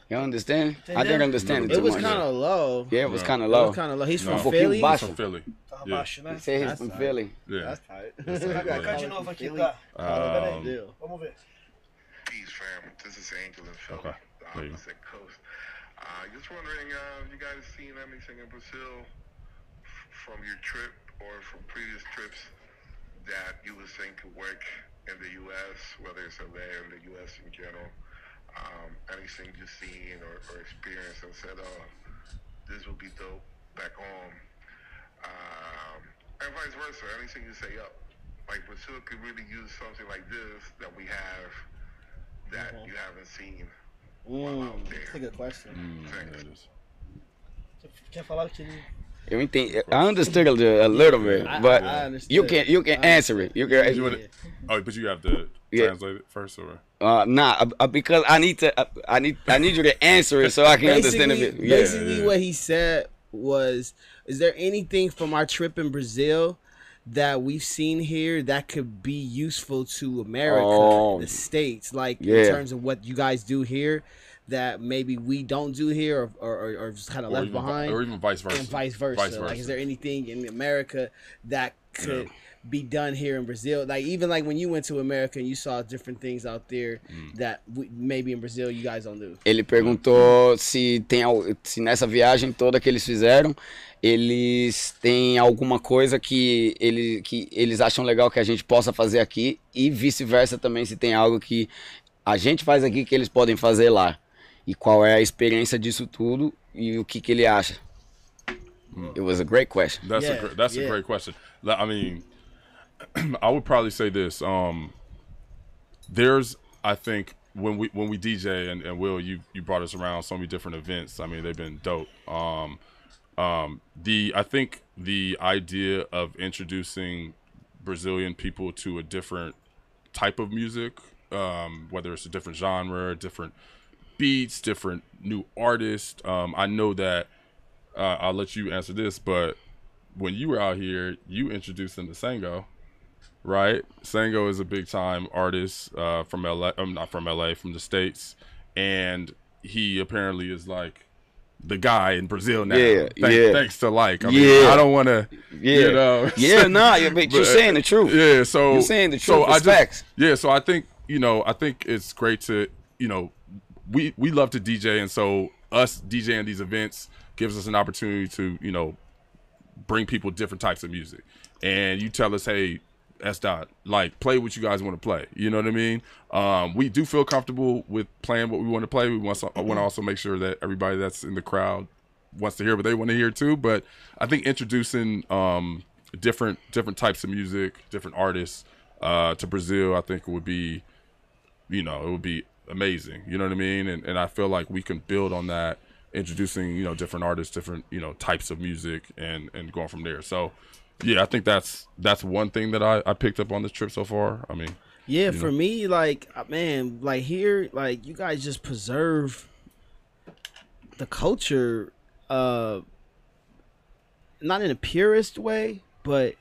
You understand? I didn't understand it It was kind of low. Yeah, it was kind of It low. was kind of low. He's No. from Philly. baixo. From Philly. Yeah. baixo, né? He said he's That's from tight. Philly. Yeah. That's tight. Vai cá de novo aqui, tá? Um, Deal. Vamos ver. Peace, fam. This is Angel and Philly, Okay. the There you opposite coast. Uh, just wondering, uh, have you guys seen anything in Brazil f- from your trip or from previous trips that you would think could work in the U.S., whether it's LA or the U.S. in general? Um, anything you've seen or, or experienced and said, oh, this will be dope back home? Um, and vice versa. Anything you say, up. Like Brazil could really use something like this that we have that you haven't seen while out Mm, that's a good question. Mm, Thanks. there it is. Você quer falar que ele. Eu entendi. I understood a little, a little bit, but I understood. you can you can answer it. You can. You wanna- Oh, but you have to Yeah. translate it first, or Uh, nah, uh, uh, because I need to. Uh, I need. I need you to answer it so I can understand a bit. Basically, Yeah. basically yeah. what he said was, "Is there anything from our trip in Brazil that we've seen here that could be useful to America, Oh. the states, like Yeah. in terms of what you guys do here, that maybe we don't do here, or or, or, just kind of left vi- behind, or even vice versa. and vice versa. Vice Like, is versa. there anything in America that could be done here in Brazil? Like even like when you went to America and you saw different things out there Mm. that we, maybe in Brazil you guys don't do." Ele perguntou se tem se nessa viagem toda que eles fizeram, eles têm alguma coisa que, ele, que eles acham legal que a gente possa fazer aqui e vice-versa também se tem algo que a gente faz aqui que eles podem fazer lá. E qual é a experiência disso tudo e o que, que ele acha. It was a great question. That's Yeah, a gr- that's yeah. a great question. I mean, I would probably say this. Um, there's, I think, when we when we DJ and, and Will, you you brought us around so many different events. I mean, they've been dope. Um, um, the I think the idea of introducing Brazilian people to a different type of music, um, whether it's a different genre, different beats, different new artists. Um, I know that uh, I'll let you answer this, but when you were out here, you introduced them to Sango, right? Sango is a big time artist uh, from LA. I'm not from LA, from the states, and he apparently is like the guy in Brazil now. Yeah, Thank- yeah. Thanks to like, I mean, Yeah. I don't want to, Yeah, you know, yeah, nah, but you're saying the truth. Yeah, so You're saying the so truth. I just- facts. yeah, so I think you know, I think it's great to you know, we we love to DJ, and so us DJing these events gives us an opportunity to you know bring people different types of music, and you tell us, hey. S dot like play what you guys want to play. You know what I mean? Um, we do feel comfortable with playing what we want to play. We want to, also make sure that everybody that's in the crowd wants to hear what they want to hear too. But I think introducing um, different different types of music, different artists uh, to Brazil, I think would be, you know, it would be amazing. You know what I mean? And and I feel like we can build on that, introducing you know different artists, different you know types of music, and and going from there. So. Yeah, I think that's that's one thing that I, I picked up on this trip so far. I mean, Yeah, for me, like uh, man, like here, like you guys just preserve the culture, uh, not in a purist way, but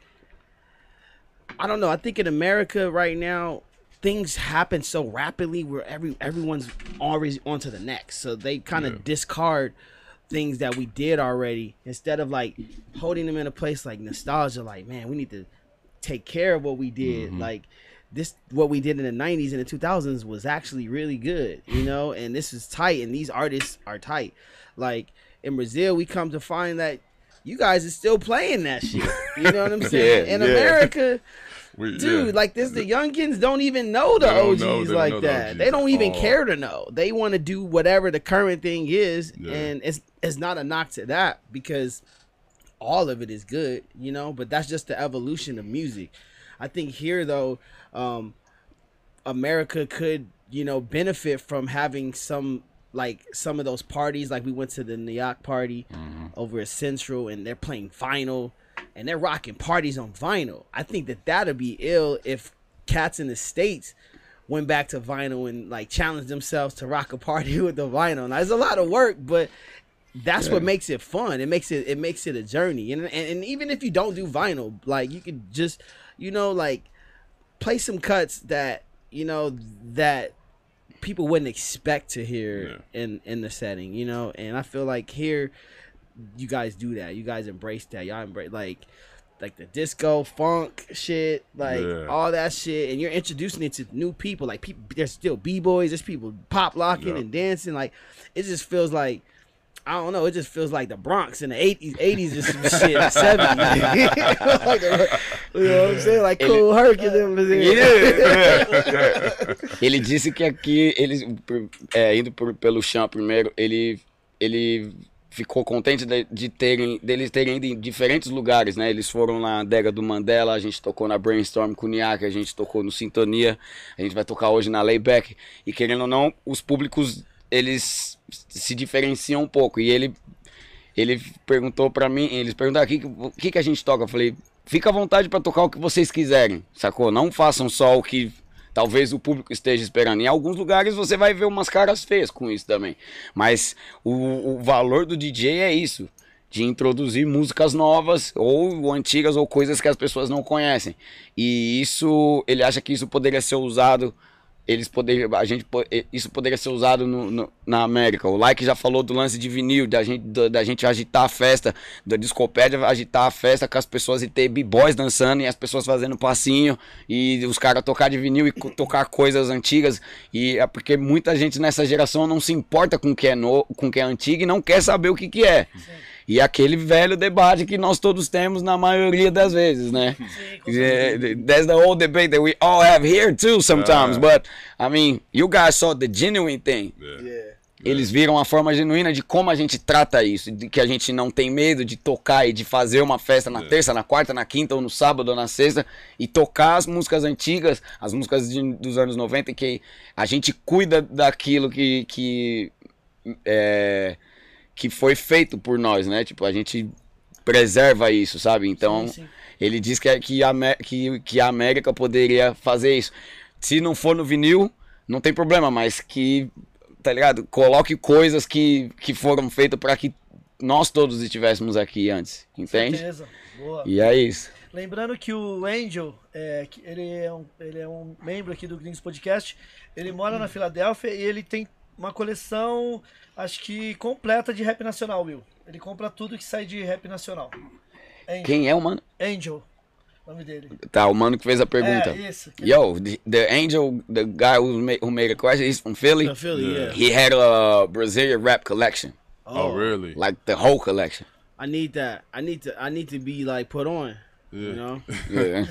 I don't know. I think in America right now, things happen so rapidly where every everyone's always on to the next, so they kind of Yeah. discard things that we did already instead of like holding them in a place like nostalgia. Like, man, we need to take care of what we did. Mm-hmm. Like, this what we did in the 90s and the 2000s was actually really good, you know, and this is tight and these artists are tight. Like in Brazil, we come to find that you guys are still playing that shit. You know what I'm saying? Yeah, in yeah. America, We, dude, yeah. like this the youngins don't even know the OGs know- like know the that. OGs They don't even all. care to know. They want to do whatever the current thing is Yeah. and it's it's not a knock to that because all of it is good, you know, but that's just the evolution of music. I think here though, um America could, you know, benefit from having some like some of those parties like we went to the New York party over at Central and they're playing vinyl and they're rocking parties on vinyl. I think that that'd be ill if cats in the states went back to vinyl and like challenged themselves to rock a party with the vinyl. Now, it's a lot of work, but that's what makes it fun. It makes it it makes it a journey. And, and and even if you don't do vinyl, like you could just you know like play some cuts that you know that people wouldn't expect to hear in in the setting, you know. And I feel like here you guys do that. You guys embrace that. Y'all embrace like like the disco funk shit, like Yeah. all that shit, and you're introducing it to new people. Like people, there's still b boys. There's people pop locking Yeah. and dancing. Like it just feels like I don't know. It just feels like the Bronx in the eighties, eighties or some shit, the seventies. like the- you know what I'm saying? Like Ele- Cool Herc and them. was in- Ele disse que aqui, eles, é, indo por- pelo chão primeiro, ele, ele ficou contente de, de terem, deles terem ido em diferentes lugares, né? Eles foram na adega do Mandela, a gente tocou na Brainstorm Niak, a gente tocou no Sintonia, a gente vai tocar hoje na Layback. E querendo ou não, os públicos, eles se diferenciam um pouco. E ele ele perguntou pra mim, eles perguntaram o que, o que, que a gente toca. Eu falei, fica à vontade pra tocar o que vocês quiserem, sacou? Não façam só o que talvez o público esteja esperando. Em alguns lugares você vai ver umas caras feias com isso também. Mas o, o valor do DJ é isso. De introduzir músicas novas, ou antigas, ou coisas que as pessoas não conhecem. E isso, ele acha que isso poderia ser usado eles poderiam, a gente, isso poderia ser usado no, no- na América. O Like já falou do lance de vinil, da gente, da, da gente agitar a festa, da discopédia agitar a festa com as pessoas e ter b-boys dançando e as pessoas fazendo passinho e os caras tocar de vinil e tocar coisas antigas. E é porque muita gente nessa geração não se importa com o que é, no, com o que é antigo e não quer saber o que, que é. E aquele velho debate que nós todos temos na maioria das vezes, né? Yeah, There's the old debate that we all have here too sometimes, Ah. but I mean, you guys saw the genuine thing. Yeah. Eles viram a forma genuína de como a gente trata isso, de que a gente não tem medo de tocar e de fazer uma festa na terça, na quarta, na quinta, ou no sábado, ou na sexta, e tocar as músicas antigas, as músicas de- dos anos 90, que a gente cuida daquilo que, que, é, que foi feito por nós, né? Tipo, a gente preserva isso, sabe? Então, Sim, sim. ele diz que, é- que, a, que, que a América poderia fazer isso. Se não for no vinil, não tem problema, mas que, tá ligado? Coloque coisas que, que foram feitas para que nós todos estivéssemos aqui antes, entende? Certeza. Boa. E é isso. Lembrando que o Angel, é, ele, é um, ele é um membro aqui do Gringos Podcast, ele mora na Filadélfia e ele tem uma coleção, acho que completa de rap nacional, Will. Ele compra tudo que sai de rap nacional. Angel. Quem é o mano? Angel, o nome dele. Tá, o mano que fez a pergunta. É, isso. Yo, the, the angel, the guy who made, who made a question, he's from Philly. From Philly, yeah. He had a Brazilian rap collection, Oh, really? like the whole collection. I need that. I need to. I need to be like put on. You know, É.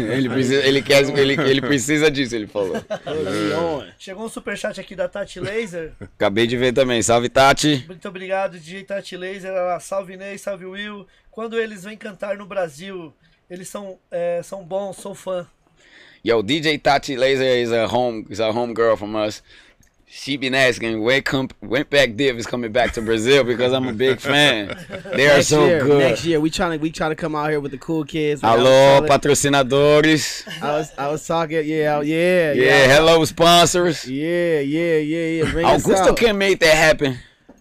ele, precisa, ele, quer, ele, ele precisa disso, ele falou. on. Chegou um superchat aqui da Tati Laser. Acabei de ver também. Salve, Tati. Muito obrigado, DJ Tati Laser. Ela, salve Ney, salve Will. Quando eles vêm cantar no Brasil, eles são, é, são bons, sou fã. Yo, DJ Tati Laser is a home is a home girl from us. She been asking when come when Back Div is coming back to Brazil because I'm a big fan. They are Next so year, good. next year we trying to we trying to come out here with the cool kids. Like I telling- patrocinadores. I was I was talking. Yeah, yeah, Yeah, hello sponsors. yeah, yeah, yeah, yeah. Bring us Augusto out. can make that happen.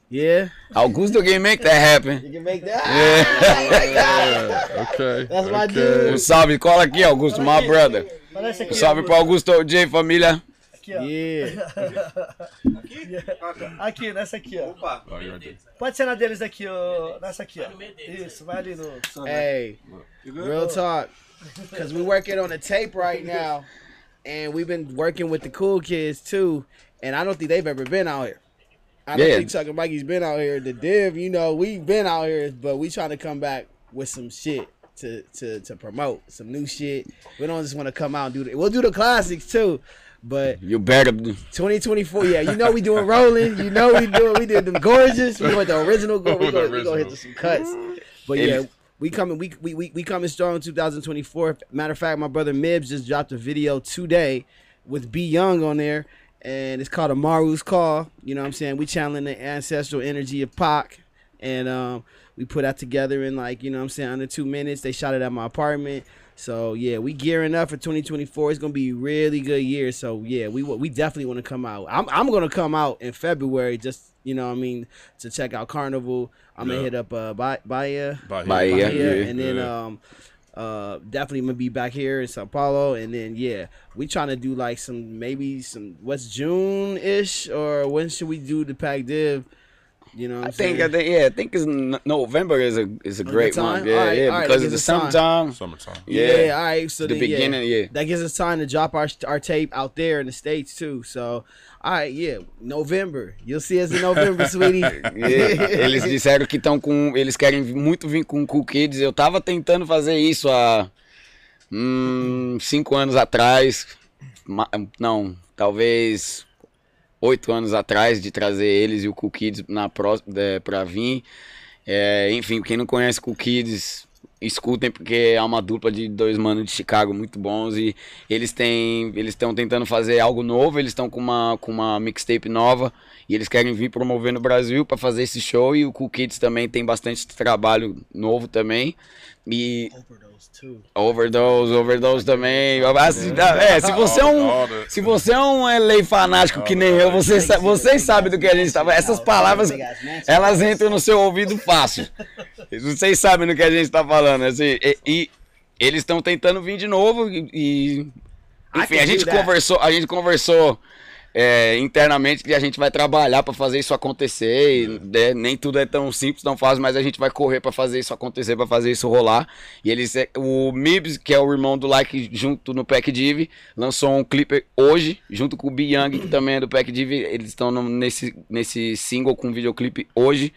Yeah, Augusto can make that happen. you can make that. Yeah, okay. That's my dude. Um salve, cola aqui, Augusto, my brother. Um salve pro Augusto OJ, família. Aqui, ó. Yeah. Aqui, nessa aqui, ó. Oh, you're right there. Pode ser na deles aqui, ó. Nessa aqui, ó. Isso, vai ali no. Hey, real talk. because we're working on a tape right now, and we've been working with the cool kids too. And I don't think they've ever been out here. I don't Yeah. think Chuck and Mikey's been out here. The Div, you know, we've been out here, but we trying to come back with some shit to to to promote some new shit. We don't just want to come out and do the. We'll do the classics too, but You better. 2024, yeah, you know we doing rolling. You know we doing we did them gorgeous. We went the original. Go, we go we gonna hit some cuts. But yeah, we coming we, we we we coming strong in 2024. Matter of fact, my brother Mibs just dropped a video today with B Young on there, and it's called Amaru's Call. You know what I'm saying? We channeling the ancestral energy of Pac, and um we put that together in like you know what I'm saying under two minutes. They shot it at my apartment. So yeah, we gearing up for 2024. It's gonna be a really good year. So yeah, we we definitely want to come out. I'm I'm gonna come out in February. Just you know what I mean to check out Carnival. I'm gonna Yeah. hit up uh Bahia, Bahia, Bahia. Bahia. Bahia, yeah. and then Yeah. um uh definitely gonna be back here in Sao Paulo. And then yeah, we trying to do like some maybe some what's June ish or when should we do the pack div? You know, what I I'm think, I saying? think, yeah, I think it's n- November is a is a great month. Yeah, Alright, yeah, alright, because it's the summertime. Summertime. Yeah, yeah, all right. So the then, yeah. beginning. Yeah, that gives us time to drop our our tape out there in the states too. So, all right, yeah, November. You'll see us in November, sweetie. Yeah, eles disseram que estão com. Eles querem muito vir com Cool Kids. Eu tava tentando fazer isso há hum, cinco anos atrás. Não, talvez oito anos atrás de trazer eles e o Cool Kids na é, pra vir. É, enfim, quem não conhece Cool Kids, escutem porque é uma dupla de dois manos de Chicago muito bons e eles têm, eles estão tentando fazer algo novo, eles estão com uma com uma mixtape nova e eles querem vir promover no Brasil para fazer esse show e o Cool Kids também tem bastante trabalho novo também. E Overdose too. Overdose, Overdose também. Assim, É, se você é um, se você é um LA fanático que nem eu, você vocês sabem do que a gente tava. Essas palavras, elas entram no seu ouvido fácil. Vocês sabem do que a gente tá falando, assim. E, e eles estão tentando vir de novo e, e- enfim, a gente conversou, a gente conversou é, internamente que a gente vai trabalhar pra fazer isso acontecer. E, né, nem tudo é tão simples, tão fácil, mas a gente vai correr pra fazer isso acontecer, pra fazer isso rolar. E eles, é, o Mibs, que é o irmão do Like junto no Pack Div, lançou um clipe hoje, junto com o B Young, que também é do Pack Div. Eles estão nesse, nesse single com videoclipe hoje.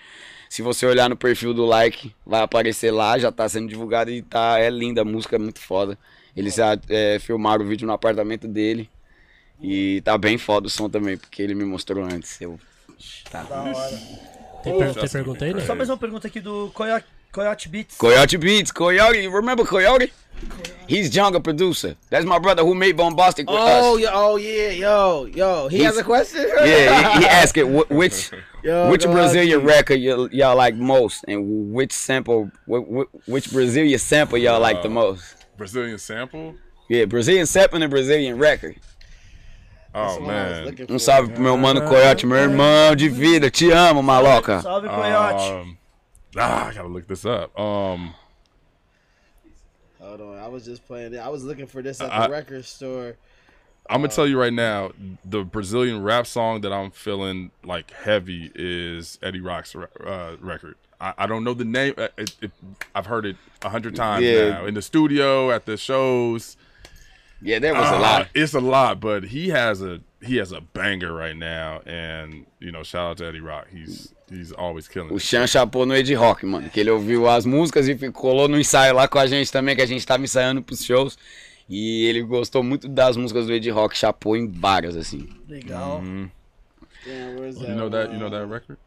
Se você olhar no perfil do Like, vai aparecer lá, já tá sendo divulgado e tá, é linda, a música é muito foda. Eles já é, filmaram o vídeo no apartamento dele. E tá bem foda o som também, porque ele me mostrou antes. Eu, Da hora. Tem, per tem pergunta aí, né? Só mais uma pergunta aqui do Coyote, Coyote Beats. Coyote Beats, Coyote, you remember Coyote? He's Jungle producer. That's my brother who made Bombastic with Oh, us. yo, oh yeah, yo, yo. He has He's- a question. Yeah, he, he asked it, wh- which Yo, which Brazilian record y'all like most, and which sample, wh- wh- which Brazilian sample y'all like the Uh, most? Brazilian sample. Yeah, Brazilian sample and Brazilian record. Oh That's what I was man. looking Um for. salve pro meu mano Coyote, meu irmão de vida. Te amo, maloca. Salve, Coyote. Um, ah, I gotta look this up. Um, Hold on, I was just playing it. I was looking for this at I- the record store. I'm gonna tell you right now, the Brazilian rap song that I'm feeling like heavy is Eddie Rock's uh, record. I, I don't know the name. uh, It, it, I've heard it a hundred times Yeah. now in the studio, at the shows. Yeah, there was a Uh, lot. It's a lot, but he has a he has a banger right now, and you know, shout out to Eddie Rock. He's he's always killing. O. Chan chapou no Ed Rock, mano. Que ele ouviu as músicas e ficou colou no ensaio lá com a gente também, que a gente tava ensaiando pros shows. E ele gostou muito das músicas do Ed Rock, chapou em várias, assim. Legal. Where's that? You know that you know that record?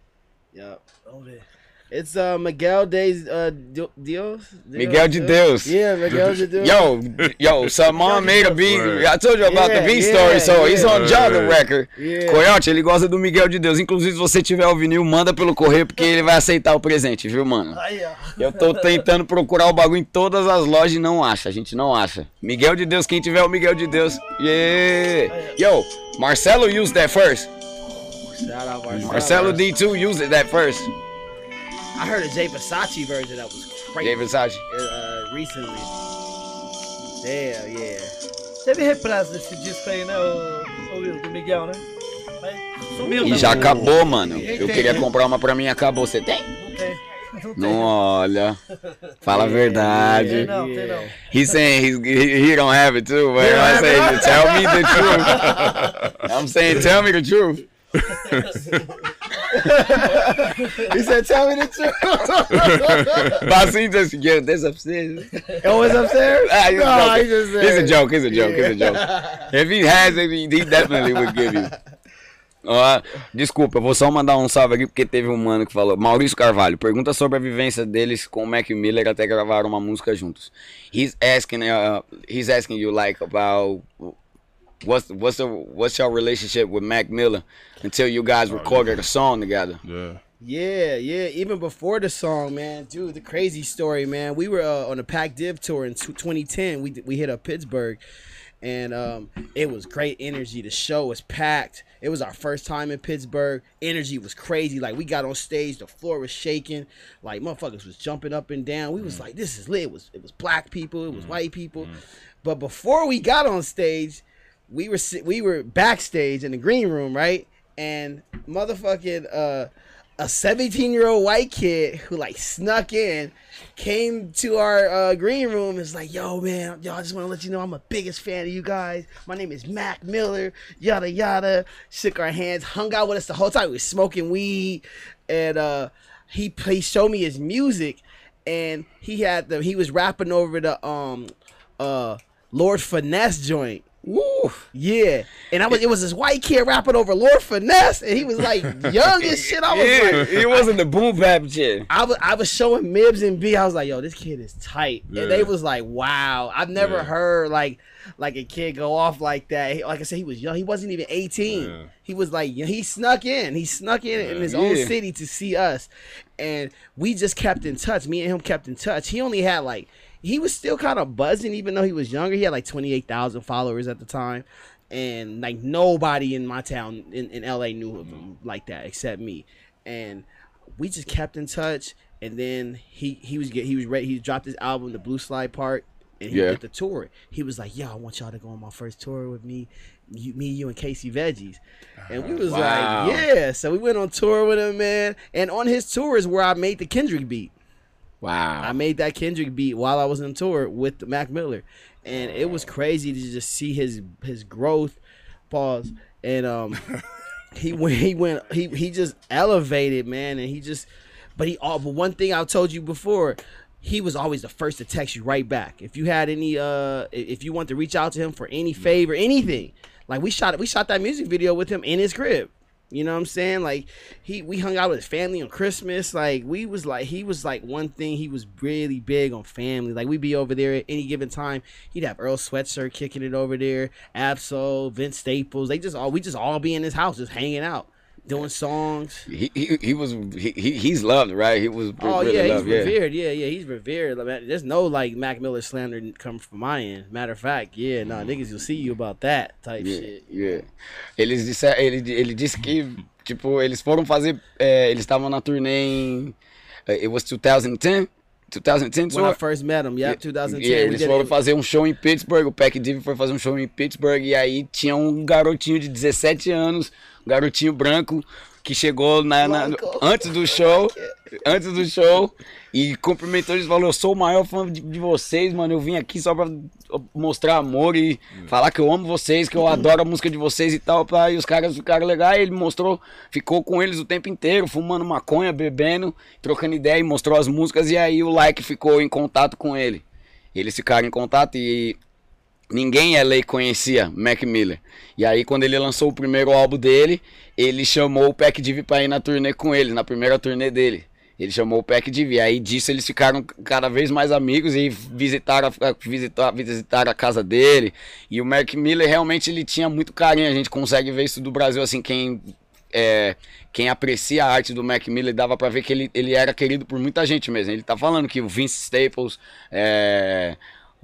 Yep. Vamos ver. It's uh Miguel de uh Dio- Dios. Miguel de Deus. Yeah, Miguel de Deus. Yo, yo, Saman made a beat. Word. I told you about Yeah, the beat yeah, story, so he's yeah. on Jungle Word. Record. Yeah. Coyote, ele gosta do Miguel de Deus. Inclusive, se você tiver o vinil, manda pelo correio, porque ele vai aceitar o presente, viu, mano? Eu tô tentando procurar o bagulho em todas as lojas e não acha, a gente não acha. Miguel de Deus, quem tiver o Miguel de Deus. Yeah! Yo, Marcelo used that first. Shout out Marcelo. Marcelo D2 used it that first. I heard a Jay Versace version that was crazy. Jay Versace. Uh, recently. Damn, yeah. Teve reprise desse disco aí, né, o, do Miguel, né? Sumiu E já acabou, mano. Eu queria né? comprar uma pra mim, acabou. Você tem? Não tem. Não. Não olha. Fala a verdade. Tem não, tem não. He's saying he's, he, he don't have it too, but I'm saying, tell me the truth. I'm saying, tell me the truth. He said, "Tell me the truth." He just, yeah, this upstairs. oh, it's upstairs. Ah, he's, no, he just said, He's a joke. He's a joke. He's a joke. If he has it, he, he definitely would give you. Ó, desculpa, eu vou só mandar um salve aqui porque teve um mano que falou. Maurício Carvalho, pergunta sobre a vivência deles com o Mac Miller até gravaram uma música juntos. He's asking, uh, he's asking you like about what's what's the what's your relationship with Mac Miller until you guys recorded a song together. Yeah. Yeah, yeah. Even before the song, man, dude, the crazy story, man. We were uh, on a Pac Div tour in tw 2010. We we hit up Pittsburgh, and um, it was great energy. The show was packed. It was our first time in Pittsburgh. Energy was crazy. Like we got on stage, the floor was shaking. Like motherfuckers was jumping up and down. We was like, this is lit. It was it was black people. It was white people. But before we got on stage, we were we were backstage in the green room, right? And motherfucking uh a 17 year old white kid who like snuck in came to our uh, green room and was like, yo, man, I just want to let you know I'm a biggest fan of you guys. My name is Mac Miller, yada, yada. Shook our hands, hung out with us the whole time. We smoking weed. And uh, he, he showed me his music and he had the, he was rapping over the, um, uh, Lord Finesse joint. Woo! Yeah, and I was it was this white kid rapping over Lord Finesse, and he was like young as shit. I was Yeah, like, it wasn't the boom bap shit. I was I was showing Mibs and B. I was like, yo, this kid is tight, Yeah. and they was like, wow, I've never Yeah. heard like like a kid go off like that. He- Like I said, he was young. He wasn't even eighteen. Yeah. He was like he snuck in. He snuck in in his own city to see us, and we just kept in touch. Me and him kept in touch. He only had like he was still kind of buzzing, even though he was younger. He had like twenty eight thousand followers at the time. And like nobody in my town in, in LA knew of him like that except me. And we just kept in touch and then he he was get he was ready he dropped his album the blue slide part and he Yeah. did the tour he was like yo i want y'all to go on my first tour with me you, me you and casey veggies and we was Wow. like yeah so we went on tour with him man and on his tour is where i made the kendrick beat Wow. I made that Kendrick beat while I was on tour with Mac Miller, and it was crazy to just see his his growth. Pause. And um, he went he went he he just elevated man, and he just. But he all but one thing I told you before. He was always the first to text you right back. If you had any uh if you want to reach out to him for any favor, anything. Like we shot we shot that music video with him in his crib. You know what I'm saying? Like he we hung out with his family on Christmas. Like we was like he was like one thing he was really big on family. Like we'd be over there at any given time. He'd have Earl Sweatshirt kicking it over there, Absol, Vince Staples. They just all we just all be in his house just hanging out, doing songs. He, he he was he, he he's loved right. He was Oh really yeah, he's. Yeah. revered. Yeah, yeah, he's revered. Like, there's no like Mac Miller slander coming from my end. Matter of fact, yeah, nah, mm-hmm. niggas will see you about that type Yeah, shit. yeah. Eles disseram, ele, ele disse que, tipo, eles foram fazer. é, eles estavam na turnê em. é, It was 2010? 2010 When I tour? first met him, yeah, 2010. Yeah, eles foram fazer um show em Pittsburgh. O Pac Div foi fazer um show em Pittsburgh. E aí tinha um garotinho de 17 anos, um garotinho branco, que chegou na, na- antes do show. Antes do show. E cumprimentou eles falou: Eu sou o maior fã de, de vocês, mano. Eu vim aqui só pra mostrar amor e falar que eu amo vocês, que eu adoro a música de vocês e tal. Pá. E os caras ficaram legais. Ele mostrou, ficou com eles o tempo inteiro, fumando maconha, bebendo, trocando ideia e mostrou as músicas. E aí o like ficou em contato com ele. Eles ficaram em contato e ninguém em LA conhecia Mac Miller. E aí quando ele lançou o primeiro álbum dele, ele chamou o Pac Div pra ir na turnê com ele, na primeira turnê dele. Ele chamou o Pac Div. E aí disso eles ficaram cada vez mais amigos e visitaram a, visitar, visitaram a casa dele. E o Mac Miller realmente ele tinha muito carinho. A gente consegue ver isso do Brasil assim, quem é, quem aprecia a arte do Mac Miller dava pra ver que ele, ele era querido por muita gente mesmo. Ele tá falando que o Vince Staples, é,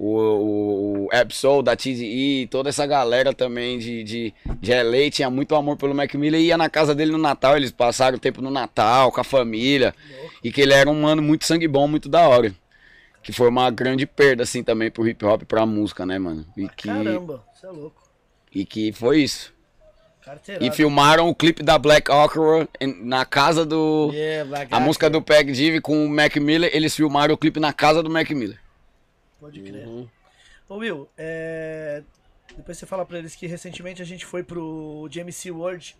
o, o, Absol da TDE, toda essa galera também de, de, de LA tinha muito amor pelo Mac Miller e ia na casa dele no Natal. Eles passaram o tempo no Natal com a família e que ele era um mano muito sangue bom, muito da hora. Que foi uma grande perda, assim, também pro hip hop e pra música, né, mano? E que, Caramba, você é louco. e que foi isso. Carteirada. E filmaram o clipe da Black Okra na casa do. Yeah, Black A música do Peg Div com o Mac Miller, eles filmaram o clipe na casa do Mac Miller. Pode crer. Uhum. Ô Will, é... depois você fala pra eles que recentemente a gente foi pro GMC World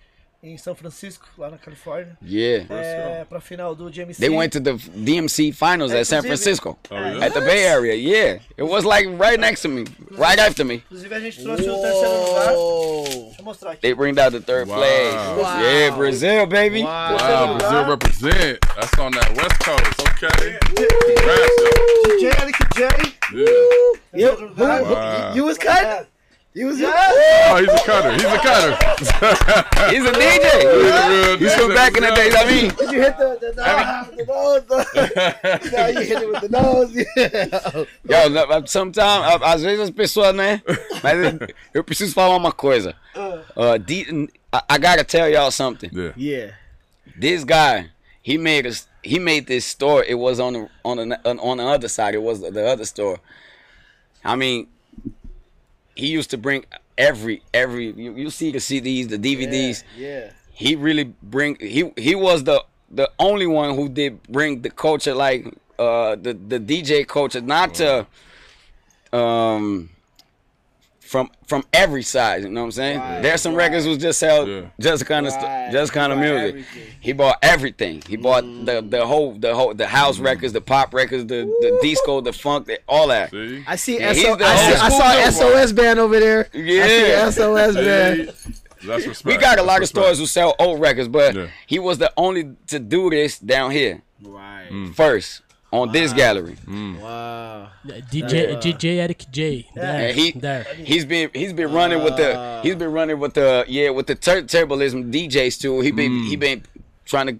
em São Francisco, lá na Califórnia. Yeah. É, pra final do GMC. They went to the DMC finals at San Francisco. Oh, yeah? At the Bay Area, yeah. It was like right next to me, right after me. Inclusive a gente trouxe o terceiro lugar. Deixa eu mostrar aqui. They bring out the third Wow. place. Wow. Yeah, Brazil, baby. Wow. Wow, Brazil represent. That's on that West Coast. Okay. Congrats, yo. DJ Eric J. Yeah. You, who- Wow. you was cut? You was Oh, he's a cutter. He's a cutter. He's a DJ. He's a He's from back in the days. I mean, Did you hit the, the, the, the nose? no, you hit it with the nose. Yeah. yo, uh, sometimes, a- uh, às vezes as pessoas, né? Mas eu- eu preciso falar uma coisa. Uh. uh, D- I, I gotta tell y'all something. Yeah. yeah. This guy, he made us. He made this store. It was on the on the on the other side. It was the other store. I mean, he used to bring every every. You, you see the CDs, the DVDs. Yeah. he really bring he he was the the only one who did bring the culture like uh the the DJ culture not to um from from every side you know what I'm saying Right, there's some right. records who just sell Yeah. just kind of Right, just kind of music everything. Mm. he bought everything he bought the the whole the whole the house records the pop records the the disco the funk the, all that See? I see, Yeah, SO, I, see I saw dude, SOS band over there. Yeah. I see SOS band. That's respect. we got a That's lot of stores who sell old records but Yeah. he was the only to do this down here Right. Mm. first on this gallery. Mm. Wow. DJ, DJ Eric J. Uh, there, he there. he's been he's been running with the he's been running with the yeah with the tur- turbalism DJs too. He been he mm. been trying to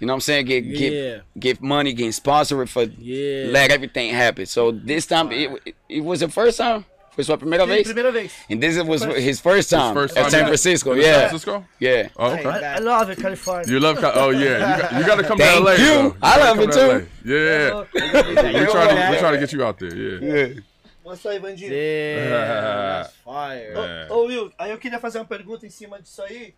you know what I'm saying get Yeah. get get money, getting sponsored for Yeah. let everything happen. So this time it, it, it was the first time. Foi sua primeira Sim, vez? primeira vez. And this was his first time, First at time San Francisco. in Yeah, San Francisco? yeah. Oh, okay. I, I love it, California. You love Cal- oh yeah, you got, you got to come Thank to LA. you. though. You I gotta love it to too. LA. Yeah, we trying to we trying to get you out there. Yeah. Mostra aí, Bandinho. Damn. That's fire. É. Ô, ô, Will, aí eu queria fazer uma pergunta em cima disso aí.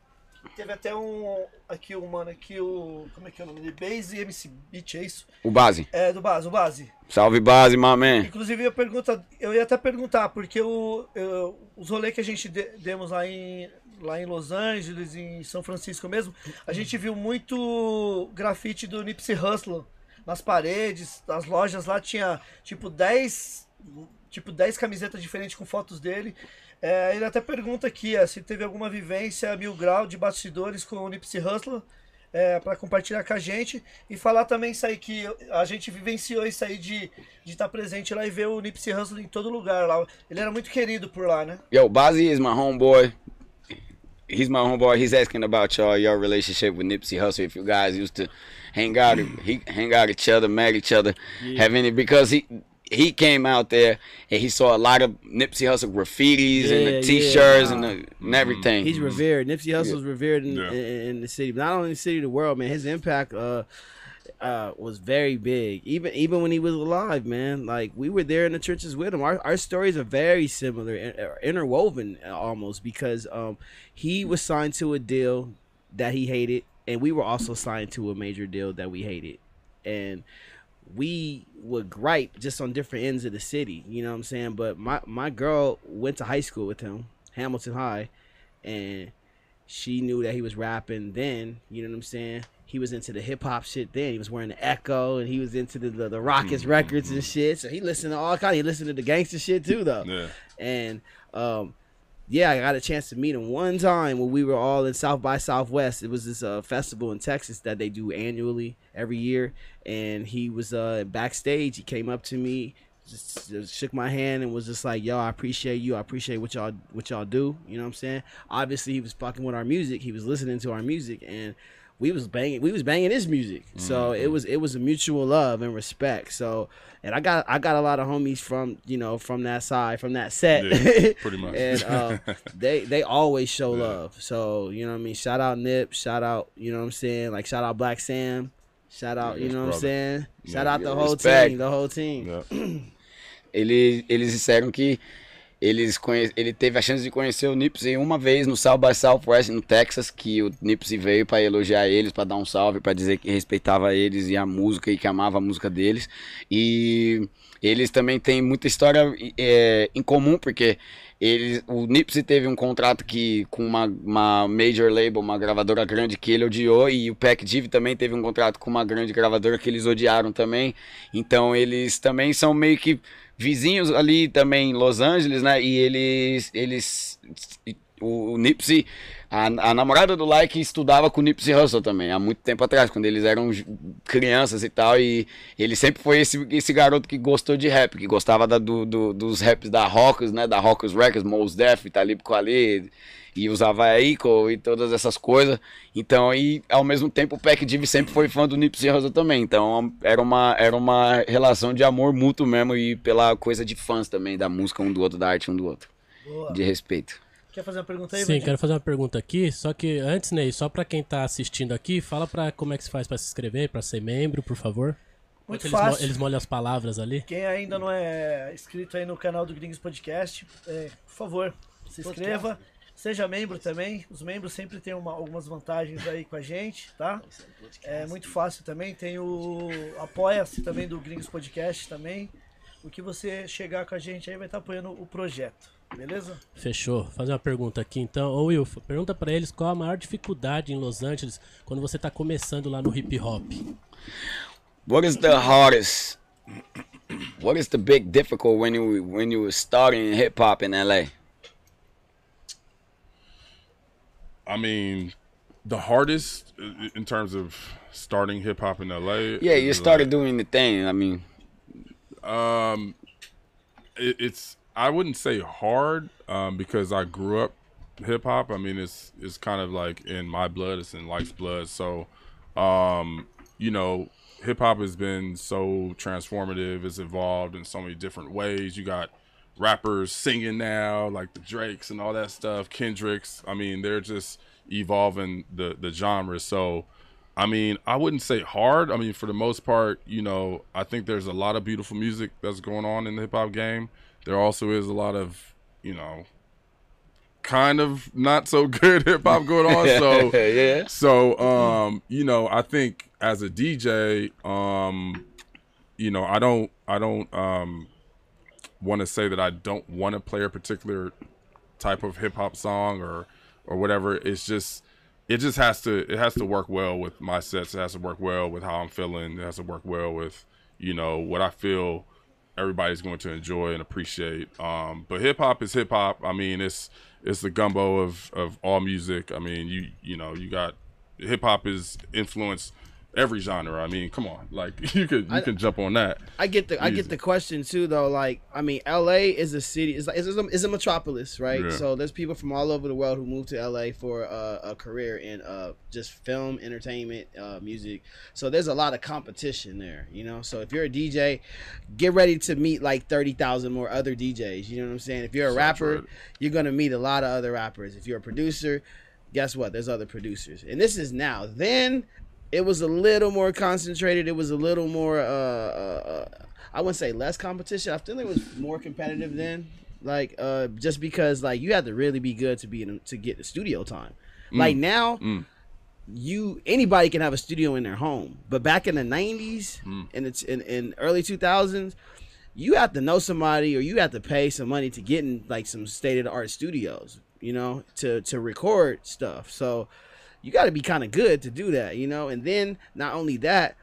Teve até um. Aqui o mano, aqui o. Como é que é o nome dele? Base MC Beat, é isso? O base. É, do Base, o Base. Salve base, man. Inclusive, eu, pergunta, eu ia até perguntar, porque o, eu- os rolês que a gente de- demos lá em, lá em Los Angeles, em São Francisco mesmo, a gente viu muito grafite do Nipsey Hussle nas paredes, nas lojas lá tinha tipo 10, tipo 10 camisetas diferentes com fotos dele. É, ele até pergunta aqui é, se teve alguma vivência mil grau de bastidores com o Nipsey Hussle é, para compartilhar com a gente e falar também isso aí que a gente vivenciou isso aí de estar presente lá e ver o Nipsey Hussle em todo lugar lá. Ele era muito querido por lá, né? Yo, Bazzy is my homeboy. He's my homeboy. He's asking about y'all, your relationship with Nipsey Hussle. If you guys used to hang out, he hang out each other, met each other, have any? Because he he came out there and he saw a lot of Nipsey Hussle graffitis and the. T-shirts and, the, and everything. He's revered. Nipsey Hussle's revered in, Yeah. in, in the city, but not only the city, of the world, man. His impact uh, uh, was very big. Even even when he was alive, man. Like we were there in the churches with him. Our our stories are very similar, in- uh, interwoven uh, almost, because um, he was signed to a deal that he hated, and we were also signed to a major deal that we hated, and we would gripe just on different ends of the city. You know what I'm saying? But my my girl went to high school with him, Hamilton High, and she knew that he was rapping then. You know what I'm saying? He was into the hip hop shit then. He was wearing the Echo, and he was into the the, the Rockets records and shit. So he listened to all kind. He listened to the gangster shit too, though. Yeah. And um, yeah, I got a chance to meet him one time when we were all in South by Southwest. It was this uh, festival in Texas that they do annually every year, and he was uh, backstage. He came up to me, just, just shook my hand, and was just like, "Yo, I appreciate you. I appreciate what y'all what y'all do." You know what I'm saying? Obviously, he was fucking with our music. He was listening to our music, and we was banging we was banging his music. So it was it was a mutual love and respect. So and i got i got a lot of homies from you know from that side from that set. Yeah, pretty much. and um, they they always show Yeah. love. So you know what i mean? Shout out nip shout out you know what i'm saying? Like shout out black sam shout out you Yes, know what i'm brother. saying? Shout Yeah, out the yeah, whole respect. team the whole team. Yeah. Eles, eles disseram que eles conhe... ele teve a chance de conhecer o Nipsey uma vez no South by Southwest no Texas, que o Nipsey veio para elogiar eles, para dar um salve, para dizer que respeitava eles e a música e que amava a música deles. E eles também têm muita história é, em comum, porque eles, o Nipsey teve um contrato que, com uma, uma major label, uma gravadora grande que ele odiou, e o Pac Div também teve um contrato com uma grande gravadora que eles odiaram também. Então eles também são meio que vizinhos ali também em Los Angeles, né? E eles, eles, o, o Nipsey, a, a namorada do Like estudava com o Nipsey Hussle também, há muito tempo atrás, quando eles eram crianças e tal, e ele sempre foi esse, esse garoto que gostou de rap, que gostava da- do, do- dos raps da Rockers, né? Da Rockers Records, Mos Def, Talib Kweli, e usava a Ico e todas essas coisas. Então, e ao mesmo tempo o Pac Div sempre foi fã do Nipsey Hussle também. Então, era uma, era uma relação de amor mútuo mesmo e pela coisa de fãs também, da música um do outro, da arte um do outro. Boa. De respeito. Quer fazer uma pergunta aí, Sim, Vandinho? quero fazer uma pergunta aqui, só que antes, Ney, só pra quem tá assistindo aqui, fala pra como é que se faz pra se inscrever, pra ser membro, por favor. Muito eles, mo- fácil. eles molham as palavras ali. Quem ainda não é inscrito aí no canal do Gringos Podcast, é, por favor, se inscreva. Seja membro também. Os membros sempre têm uma- algumas vantagens aí com a gente, tá? É muito fácil também. Tem o Apoia-se também do Gringos Podcast também. O que você chegar com a gente aí vai estar apoiando o projeto. Beleza? Fechou. Vou fazer uma pergunta aqui então. Ô Will, pergunta pra eles qual a maior dificuldade em Los Angeles quando você tá começando lá no hip hop. What is the hardest? What is the big difficult when you when you were starting in hip hop in LA? I mean, the hardest in terms of starting hip hop in LA. Yeah, you started doing the thing. I mean, um, it, it's I wouldn't say hard um, because I grew up hip hop. I mean, it's it's kind of like in my blood. It's in life's blood. So, um, you know, hip hop has been so transformative. It's evolved in so many different ways. You got rappers singing now, like the Drakes and all that stuff, Kendricks. I mean, they're just evolving the the genre. So, I mean, I wouldn't say hard. I mean, for the most part, you know, I think there's a lot of beautiful music that's going on in the hip hop game. There also is a lot of, you know, kind of not so good hip hop going on. So, yeah. so um, you know, I think as a DJ, um, you know, I don't I don't um want to say that I don't want to play a particular type of hip hop song or or whatever. It's just it just has to it has to work well with my sets. It has to work well with how I'm feeling. It has to work well with you know what I feel everybody's going to enjoy and appreciate. Um, but hip hop is hip hop. I mean, it's it's the gumbo of of all music. I mean, you you know you got hip hop is influenced every genre. I mean, come on, like you could you I- can jump on that. I get the I get the question too though. Like I mean, L.A. is a city. It's like it's a, it's a metropolis, right? Yeah. So there's people from all over the world who move to L.A. for uh, a career in uh, just film, entertainment, uh, music. So there's a lot of competition there, you know. So if you're a DJ, get ready to meet like thirty thousand more other DJs. You know what I'm saying? If you're a rapper, you're gonna meet a lot of other rappers. If you're a producer, guess what? There's other producers, and this is now. Then it was a little more concentrated. It was a little more. Uh, uh, uh, I wouldn't say less competition. I feel it was more competitive then. Like, uh, just because like you had to really be good to be in, to get the studio time. Like now, Mm. you anybody can have a studio in their home. But back in the '90s Mm. and it's in, in early 2000s, you have to know somebody or you have to pay some money to get in like some state of the art studios. You know, to to record stuff. So you got to be kind of good to do that, you know. And then not only that,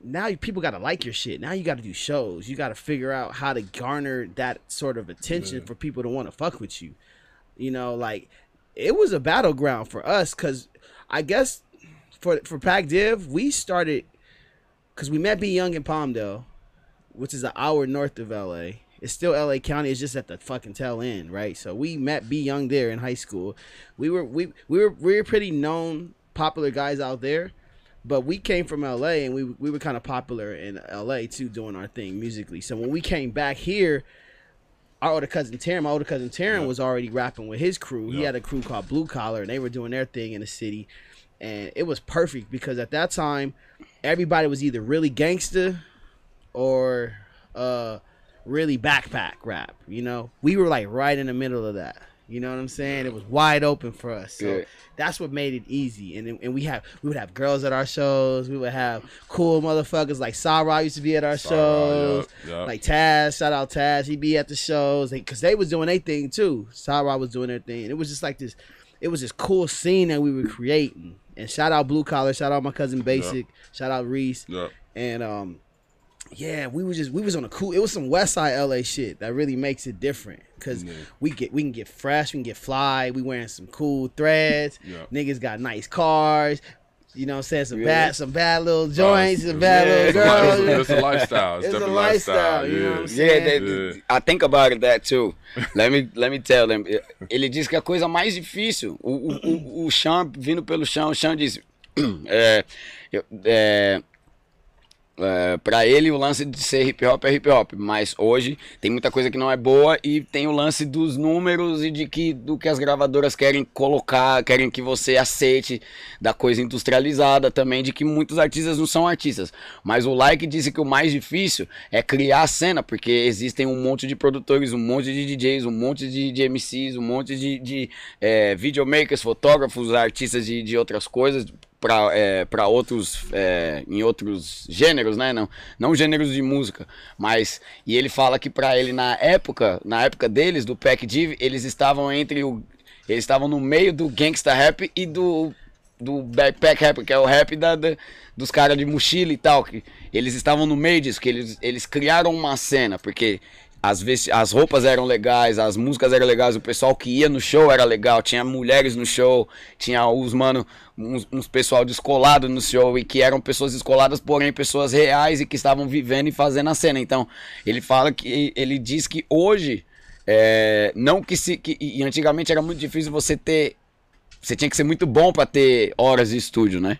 now people got to like your shit. Now you got to do shows. You got to figure out how to garner that sort of attention for people to want to fuck with you. You know, like it was a battleground for us because I guess for for Pac Div we started because we met B Young in Palmdale, which is an hour north of LA. It's still LA County. It's just at the fucking tail end, right? So we met B Young there in high school. We were we we were we were pretty known popular guys out there, but we came from LA and we we were kind of popular in LA too, doing our thing musically. So when we came back here, our older cousin Taryn, my older cousin Taryn was already rapping with his crew. He had a crew called Blue Collar, and they were doing their thing in the city. And it was perfect because at that time, everybody was either really gangster or uh, really backpack rap. You know, we were like right in the middle of that. You know what I'm saying? It was wide open for us. So Yeah. that's what made it easy. And and we have we would have girls at our shows. We would have cool motherfuckers like Sarah used to be at our shows. yup, yup. Like Taz, shout out Taz. He'd be at the shows because they was doing their thing too. Sarah was doing their thing. And it was just like this. It was this cool scene that we were creating. And shout out Blue Collar. Shout out my cousin Basic. Shout out Reese. And um, yeah, we was just we was on a cool. It was some West Side LA shit that really makes it different because Yeah. we get we can get fresh, we can get fly. We wearing some cool threads. Yeah. Niggas got nice cars. You know what I'm saying? Some Yeah. bad some bad little joints, some bad Yeah. little It's a, li- girls. it's a- it's a lifestyle. It's, It's a definitely lifestyle, you know what I'm yeah. saying? Yeah, Yeah. I think about it that too. Let me, let me tell them. Ele diz que a coisa mais difícil, o, o, o, o Sean vindo pelo chão, o Sean disse, é, é, é, pra ele o lance de ser hip hop é hip hop, mas hoje tem muita coisa que não é boa e tem o lance dos números e de que do que as gravadoras querem colocar, querem que você aceite da coisa industrializada também, de que muitos artistas não são artistas. Mas o Like disse que o mais difícil é criar a cena, porque existem um monte de produtores, um monte de DJs, um monte de, de MCs, um monte de, de é, videomakers, fotógrafos, artistas de, de outras coisas para é, outros é, em outros gêneros, né? Não, não gêneros de música, mas e ele fala que para ele na época, na época deles do Pac Div, eles estavam entre o eles estavam no meio do gangsta rap e do do backpack rap, que é o rap da, da- dos caras de mochila e tal, que eles estavam no meio disso, que eles, eles criaram uma cena, porque as, as roupas eram legais, as músicas eram legais, o pessoal que ia no show era legal, tinha mulheres no show, tinha os mano, uns, uns pessoal descolado no show e que eram pessoas descoladas, porém pessoas reais e que estavam vivendo e fazendo a cena. Então, ele fala que ele diz que hoje é, não que se que, e antigamente era muito difícil você ter você tinha que ser muito bom pra ter horas de estúdio, né?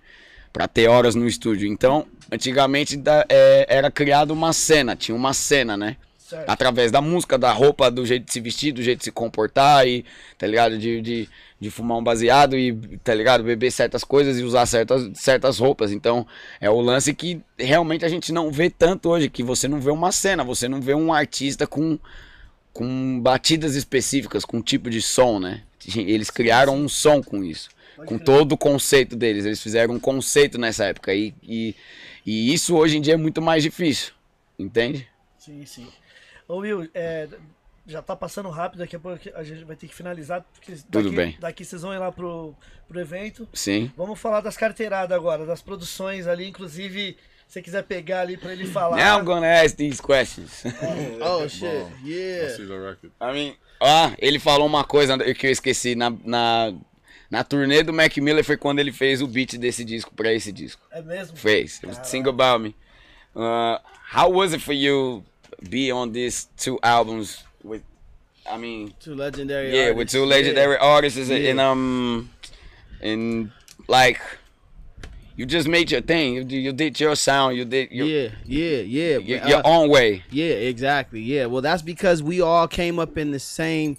Pra ter horas no estúdio. Então, antigamente da- é, era criada uma cena, tinha uma cena, né? Certo. Através da música, da roupa, do jeito de se vestir, do jeito de se comportar e, tá ligado? De, de, de fumar um baseado e, tá ligado? Beber certas coisas e usar certas, certas roupas. Então, é o lance que realmente a gente não vê tanto hoje, que você não vê uma cena, você não vê um artista com, com batidas específicas, com tipo de som, né? Eles criaram um som com isso. Pode Com todo o conceito deles. Eles fizeram um conceito nessa época. E, e, e isso hoje em dia é muito mais difícil. Entende? Sim, sim. Ô Will, é, já tá passando rápido, daqui a pouco a gente vai ter que finalizar, porque daqui, bem. daqui vocês vão ir lá pro, pro evento. Sim. Vamos falar das carteiradas agora, das produções ali, inclusive, se você quiser pegar ali pra ele falar. Now I'm gonna ask these questions. Oh shit, I yeah. I mean, ah, ele falou uma coisa que eu esqueci na, na, na turnê do Mac Miller foi quando ele fez o beat desse disco pra esse disco. É mesmo? Fez. It was Sing About Me. Uh, how was it for you be on these two albums with I mean Two legendary. yeah, with two legendary artists Yeah. and um and like you just made your thing. You, you did your sound. You did your, Yeah, yeah, yeah. your, Uh, your own way. Yeah, exactly. Yeah. Well, that's because we all came up in the same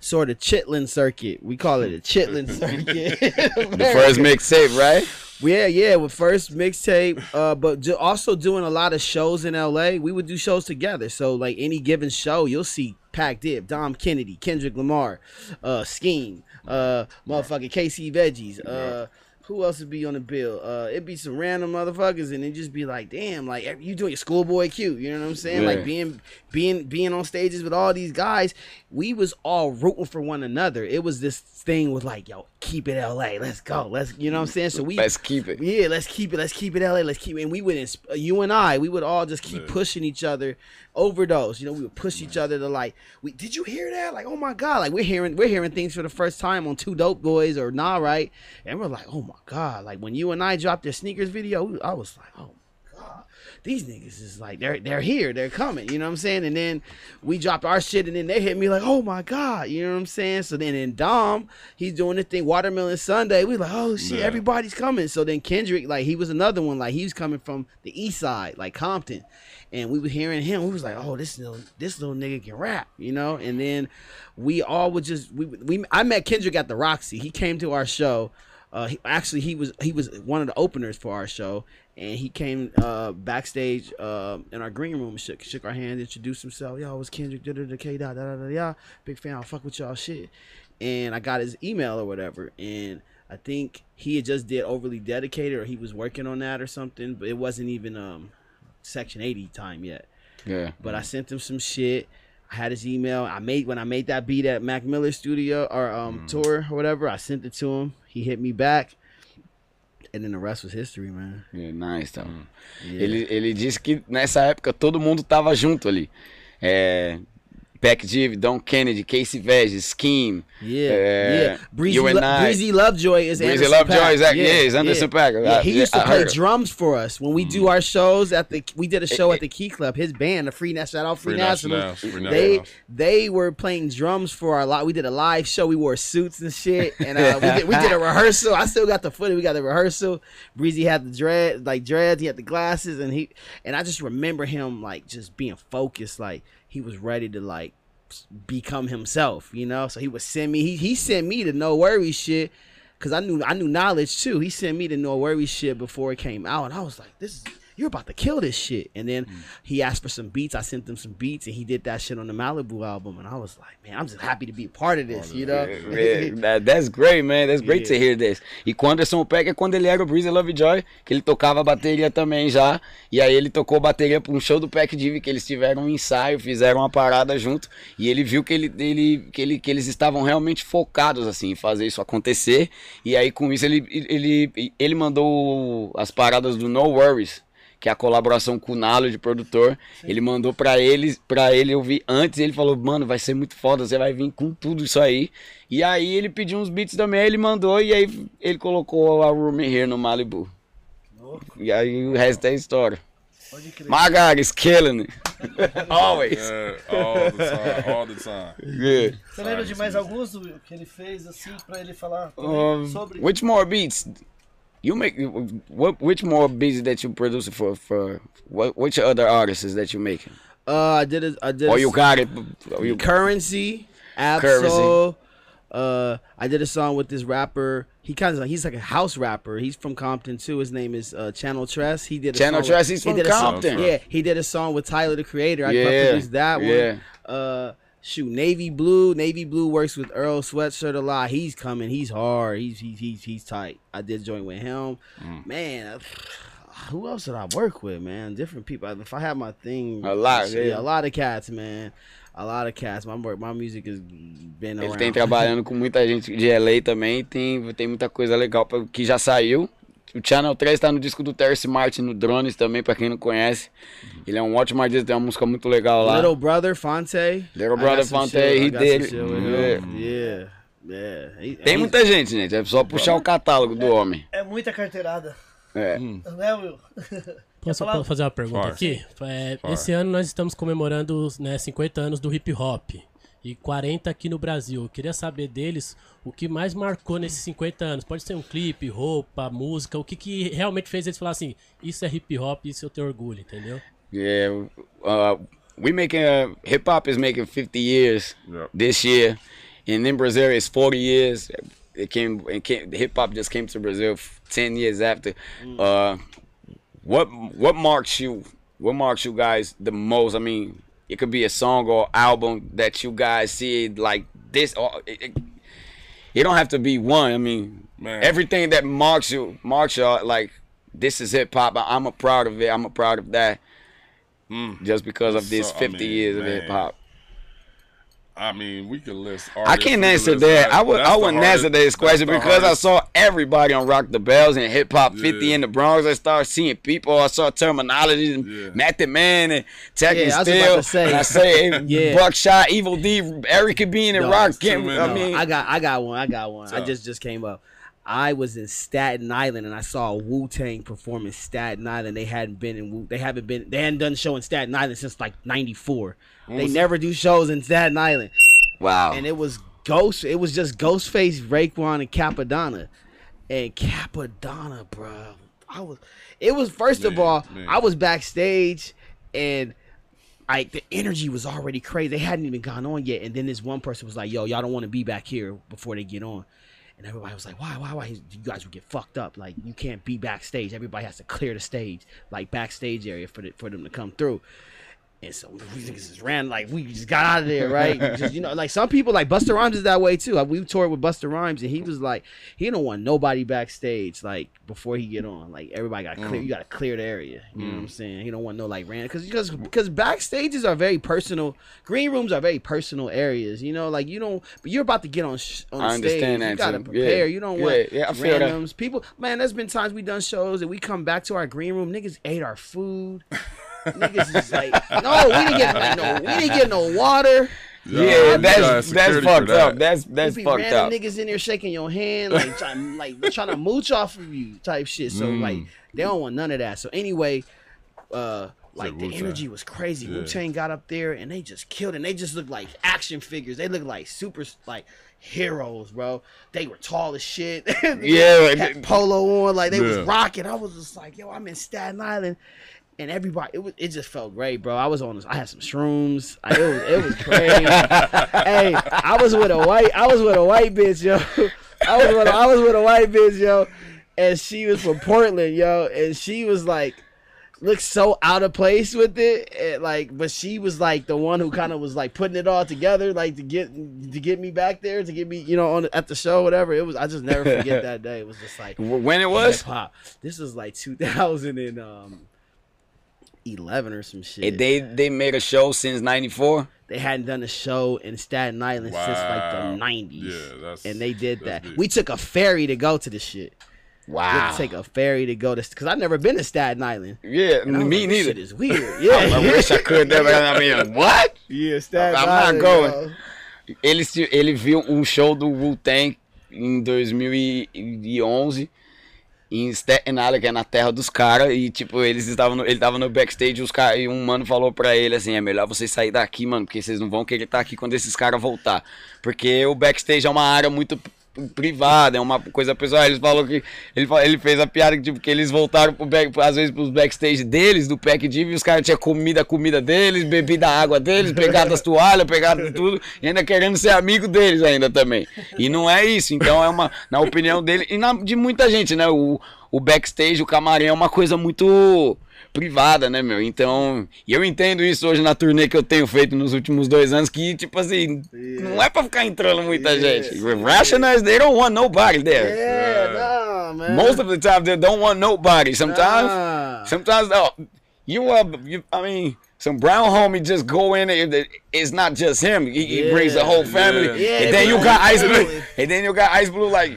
sort of chitlin circuit. We call it a chitlin circuit. The first mixtape, right? Yeah, yeah, with first mixtape, uh, but ju- also doing a lot of shows in LA. We would do shows together. So like any given show, you'll see Pac Dip, Dom Kennedy, Kendrick Lamar, uh, Scheme, uh, motherfucking KC Veggies, uh. Who else would be on the bill? Uh, it'd be some random motherfuckers, and it'd just be like, damn, like you doing your schoolboy cute, you know what I'm saying? Yeah. Like being, being, being on stages with all these guys, we was all rooting for one another. It was this thing with like, yo, keep it LA, let's go, let's, you know what I'm saying? So we, Let's keep it. yeah, let's keep it. Let's keep it LA. Let's keep it. And we would, ins- uh, you and I, we would all just keep Yeah. pushing each other. Overdose. You know, we would push each other to like, we did you hear that? Like, oh my god! Like we're hearing, we're hearing things for the first time on Two Dope Boys or Nah Right, and we're like, oh my god! Like when you and I dropped their sneakers video, we- I was like, oh my god, these niggas is like they're they're here, they're coming. You know what I'm saying? And then we dropped our shit, and then they hit me like, oh my god, you know what I'm saying? So then in Dom, he's doing this thing, Watermelon Sunday. We like, oh shit, Yeah. everybody's coming. So then Kendrick, like he was another one, like he was coming from the east side, like Compton. And we were hearing him. We was like, "Oh, this little this little nigga can rap," you know. And then we all would just we we I met Kendrick at the Roxy. He came to our show. Uh, he, actually, he was he was one of the openers for our show, and he came uh, backstage uh, in our green room, and shook shook our hand, introduced himself. Yo, was Kendrick, da da da K da da da da. Big fan, I fuck with y'all shit. And I got his email or whatever, and I think he had just did overly dedicated, or he was working on that or something, but it wasn't even um Section 80 time yet. Yeah. But I sent him some shit. I had his email. I made when I made that beat at Mac Miller studio or um tour or whatever. I sent it to him. He hit me back. And then the rest was history, man. Yeah, nice, então. Yeah. Ele, ele disse que nessa época todo mundo tava junto ali. É, Pac Div, Don Kennedy, Casey Veg, Scheme. Yeah, Uh, yeah. Breezy, you and Lo- I- Breezy Lovejoy is Breezy Anderson Lovejoy Paak. is that- yeah, he's Anderson Paak. Yeah, he used to I play. Mm. drums for us when we do our shows at the. We did a show at the Key Club. His band, the Free National, shout out Free, Free Nationals. Nationals, Free They Nationals. they were playing drums for our lot. We did a live show. We wore suits and shit, and uh, we, did, we did a rehearsal. I still got the footage. We got the rehearsal. Breezy had the dread, like dreads. He had the glasses, and he and I just remember him like just being focused, like he was ready to like become himself, you know. So he would send me. He he sent me to no worry shit, cause I knew I knew knowledge too. He sent me to no worry shit before it came out, and I was like, this is. You're about to kill this shit, and then he asked for some beats. I sent him some beats, and he did that shit on the Malibu album. And I was like, man, I'm just happy to be a part of this, you know. Yeah, that- that's great, man. That's great to Yeah. hear this. E com o Anderson Peck é quando ele era o Breezy Lovejoy, que ele tocava bateria também já. E aí ele tocou bateria pra um show do Pack Div, que eles tiveram um ensaio, fizeram uma parada junto. E ele viu que, ele, ele, que, ele, que eles estavam realmente focados assim, em fazer isso acontecer. E aí com isso ele, ele, ele mandou as paradas do No Worries. Que é a colaboração com o Nalo de produtor. Ele mandou pra ele, pra ele ouvir antes. E ele falou, mano, vai ser muito foda, você vai vir com tudo isso aí. E aí ele pediu uns beats também, ele mandou e aí ele colocou a Room Here no Malibu. Louco, E aí o resto é história. pode crer. My God is killing it. Always. Yeah, all the time, all the time. Yeah. Você lembra de mais alguns que ele fez assim pra ele falar Um, sobre? which more beats? You make what? Which more beats that you produce for for what? Which other artists is that you making? Uh, I did it. I did. A you got it? You, Currency, Absol. Uh, I did a song with this rapper. He kind of he's like a house rapper. He's from Compton too. His name is uh, Channel Tress. He did a Channel Tress, he's he from did a song- Compton. yeah, he did a song with Tyler the Creator. I Yeah, produced that yeah. one. Uh, shoot, Navy Blue. Navy Blue works with Earl Sweatshirt a lot. He's coming. He's hard. He's he's he's, he's tight. I did joint with him. Mm. Man, who else did I work with? Man, different people. If I had my thing, A lot, yeah, yeah. a lot of cats, man. A lot of cats. My work, my music has been Ele around. tem trabalhando com muita gente de LA também, tem, tem muita coisa legal pra- que já saiu. O Channel 3 tá no disco do Terce Martin no Drones também, pra quem não conhece. Ele é um ótimo artista, tem uma música muito legal lá. Little brother Fonte. Little Brother Fonte, it. with Yeah. him. Yeah, yeah. He- Tem he's- muita gente, gente. É só puxar o catálogo do homem. É muita carteirada, É. né, Will? Posso falar? fazer uma pergunta Fala. aqui? É, esse ano nós estamos comemorando né, 50 anos do hip hop e 40 aqui no Brasil. Eu queria saber deles o que mais marcou nesses 50 anos. Pode ser um clipe, roupa, música, o que, que realmente fez eles falar assim: isso é hip hop, isso eu tenho orgulho, entendeu? Yeah, uh, we making uh, hip hop is making 50 years this year, and in Brazil it's 40 years. It came, it came hip hop just came to Brazil f- 10 years after. Uh, what what marks you? What marks you guys the most? I mean, it could be a song or album that you guys see like this. Or it, it, it don't have to be one. I mean, Man. everything that marks you, marks you like this is hip hop. I'm a proud of it. I'm a proud of that. Hmm. Just because of this So, I 50 mean, years of hip hop. I mean, we could list. I can't answer list that. I would. I wouldn't hardest- answer this question the because I saw everybody on Rock the Bells and hip hop 50 Yeah. in the Bronx. I started seeing people. I saw terminology and Yeah. Method Man and Tech Yeah, and I was Steel. about say. And I say Yeah. Buckshot, Evil D, Eric Bean and No, Rock. it's too Kim- I No, mean, I got I got one. I got one. I just just came up. I was in Staten Island and I saw Wu Tang perform in Staten Island. They hadn't been in Wu. They haven't been. They hadn't done a show in Staten Island since like '94. They mm. never do shows in Staten Island, wow. and it was Ghost. It was just Ghostface, Raekwon, and Capadonna, and Capadonna, bro. I was. It was first of all, man. I was backstage, and like the energy was already crazy. They hadn't even gone on yet, and then this one person was like, "Yo, y'all don't want to be back here before they get on." And everybody was like, "Why, why, why? You guys would get fucked up. Like you can't be backstage. Everybody has to clear the stage, like backstage area for the, for them to come through." And so we just ran like we just got out of there, right? just you know, like some people like Buster Rhymes is that way too. Like we toured with Buster Rhymes and he was like, he don't want nobody backstage like before he get on. Like everybody got to clear, mm. you got to clear the area. You know what I'm mm. saying? He don't want no like random because because because backstages are very personal. Green rooms are very personal areas. You know, like you don't. But you're about to get on sh- on I stage. you gotta too. prepare. Yeah. You don't Yeah, want yeah, I feel that. randoms. People, man, there's been times we done shows and we come back to our green room. Niggas ate our food. Niggas is like, no, we didn't get like, no, we didn't get no water. Yeah, you that's that's fucked that. up. That's that's you be fucked random up. niggas in there shaking your hand, like trying, like trying to mooch off of you, type shit. So Mm. like they don't want none of that. So anyway, uh, like the Wu-Tang. energy was crazy. Yeah. Wu Tang got up there and they just killed, and they just looked like action figures. They looked like super like heroes, bro. They were tall as shit. Yeah, had polo on, like they was rocking. I was just like, yo, I'm in Staten Island. And everybody, it was, it just felt great, bro. I was on this. I had some shrooms. I, it was, it was crazy. hey, I was with a white, I was with a white bitch, yo. I was with, a, I was with a white bitch, yo, and she was from Portland, yo, and she was like, looked so out of place with it, and like, but she was like the one who kind of was like putting it all together, like to get to get me back there, to get me, you know, on at the show, whatever. It was, I just never forget that day. It was just like When it was, hip hop. This was like um, 2011 or some shit. eh, they they made a show since '94. they hadn't done a show in Staten Island since like the 90s. Yeah, that's and they did that. deep. We took a ferry to go to the shit. We Wow. to take a ferry to go to because I've never been to Staten Island. Yeah, And me like, this neither. Shit is weird. Yeah, I wish I could. Never, I mean, what? yeah, Staten Island. I'm not going. yo. Ele, se- ele viu um show do Wu-Tang em 2011 em Staten Island, que é na terra dos caras, e tipo, eles estavam no, ele tava no backstage os cara, e um mano falou pra ele assim, é melhor vocês sair daqui, mano, porque vocês não vão querer estar aqui quando esses caras voltar. Porque o backstage é uma área muito privada, é uma coisa pessoal. Eles falou que ele, ele fez a piada que tipo que eles voltaram pro back, às vezes pros backstage deles do Pack Div e os caras tinham comida, comida deles, bebida, água deles, pegado as toalhas, pegado tudo e ainda querendo ser amigo deles ainda também. E não é isso, então é uma na opinião dele e na, de muita gente, né? O, o backstage, o camarim é uma coisa muito privada, né, meu? Então, e eu entendo isso hoje na turnê que eu tenho feito nos últimos dois anos, que, tipo assim, não é pra ficar entrando muita gente. Rationals, they don't want nobody there. Yeah, nah, man. Most of the time, they don't want nobody. Sometimes, Nah. sometimes, oh, you are, you, I mean, some brown homie just go in, it, it's not just him. He, he brings the whole family. Yeah, and then you got Ice Blue. Yeah. And then you got Ice Blue like,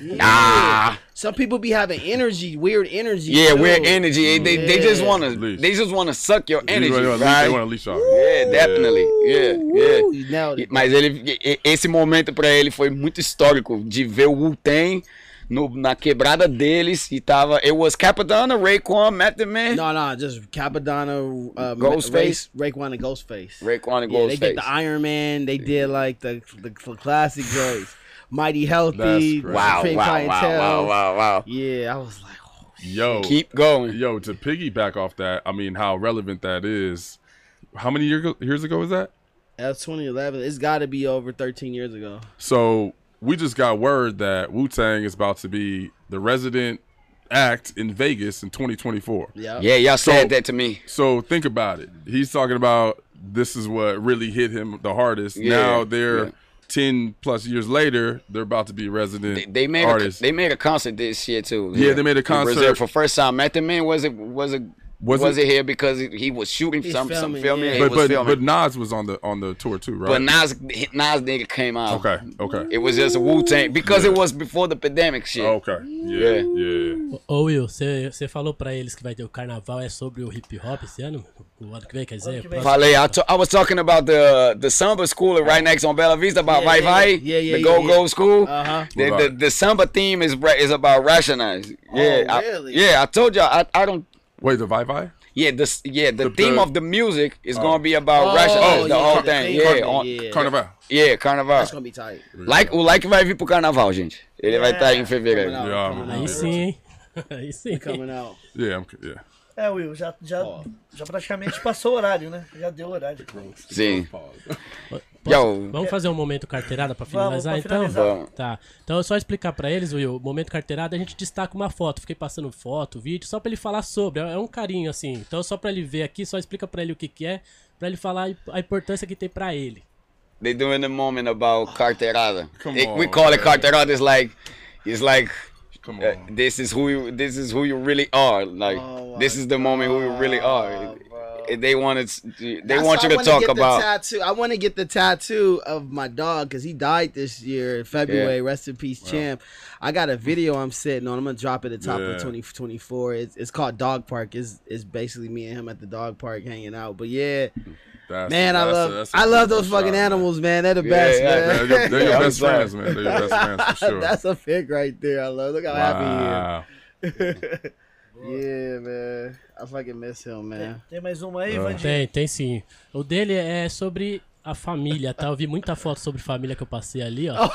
Yeah. nah. Some people be having energy, weird energy. Yeah, too. weird energy. They, they just want to, they just want to suck your energy, wanna right? They want to leash off. Yeah, definitely. Yeah, yeah. Woo, you nailed it. Mas ele, esse momento pra ele foi muito histórico de ver o Wu-Tang no- na quebrada deles e tava. It was Capadonna, Raekwon, Method Man, No, no, just Capadonna, uh, Ghostface? Ray, Raekwon, and Ghostface. Raekwon and Yeah, they did the Iron Man. They did like the the, cl- classic joints. Mighty Healthy. That's great. Wow, Supreme wow, wow, wow, wow, wow. Yeah, I was like, oh, Yo, Keep going. yo, to piggyback off that, I mean, how relevant that is. How many year years ago was that? that's 2011. It's got to be over 13 years ago. So we just got word that Wu Tang is about to be the resident act in Vegas in 2024. Yeah. Yeah, y'all So- said that to me. So think about it. He's talking about this is what really hit him the hardest. Yeah, now they're yeah. 10 plus years later, they're about to be resident They, they made a, artists. they made a concert this year too. Yeah, they made a concert. for first time. Method Man was it was it Was was, it- it, here because he, he was shooting He's some some filming, filming. yeah. But was but, filming. but Nas was on the on the tour too, right? But Nas, Nas nigga came out. okay, okay. It was just a Wu Tang because it was before the pandemic shit. Okay. Yeah, yeah. Ô Will, você você falou pra eles que vai ter o carnaval é sobre o hip hop esse ano? O ano que vem, quer dizer? que vem. próximo- Falei, I, I was talking about the the samba school right next on Bella Vista about Yeah, Vai yeah, Vai, yeah, yeah, the yeah, Go Go. School. Uh-huh. The, the, the samba theme is is about rationalize. Yeah, I- really? yeah. I told y'all I, I don't. Wait, the Vai Vai? Yeah, this yeah the, The- theme the- of the music is Oh. gonna be about Oh, rationalize the yeah, whole the thing. Yeah, it, on, yeah. Carnival. yeah, carnaval. That's to be tight. Like o like vai vir pro carnaval, gente. Ele vai estar em fevereiro. Coming out, Yeah. Aí sim? Aí sim. Coming out. Yeah, I'm, yeah. É, Will, já, já, já praticamente passou o horário, né? Já deu o horário. Sim. Posso-. Vamos fazer um momento carteirada pra Vamos, finalizar, então? finalizar. Vamos. Tá. Então é só explicar pra eles, Will, momento carteirada, a gente destaca uma foto. Fiquei passando foto, vídeo, só pra ele falar sobre. É é um carinho, assim. Então só pra ele ver aqui, só explica pra ele o que que é, pra ele falar a importância que tem pra ele. They do in the moment about carteirada. Come It- we on, call it carteirada. It's like, it's like Come uh, on. this is who you this is who you really are. Like Oh this is the moment who you really are. Bro. They want it. They That's want you to talk get the about. tattoo. I want to get the tattoo of my dog because he died this year in February. Rest in peace, champ. I got a video I'm sitting on. I'm gonna drop it at the top Yeah. of 2024. It's, it's called Dog Park. It's, it's basically me and him at the dog park hanging out. But yeah, That's, man, I that's a- love that's a I love those fucking shot, man. animals, man. They're the Yeah, best, yeah, man. They're your, they're your best friends, man. They're your best friends for sure. That's a pic right there. I love. Look how wow. happy he is. yeah, man. I fucking miss him, man. Tem mais uma aí. Vandinho? Tem, tem sim. O dele é sobre a família, tá? Eu vi muita foto sobre família que eu passei ali, ó.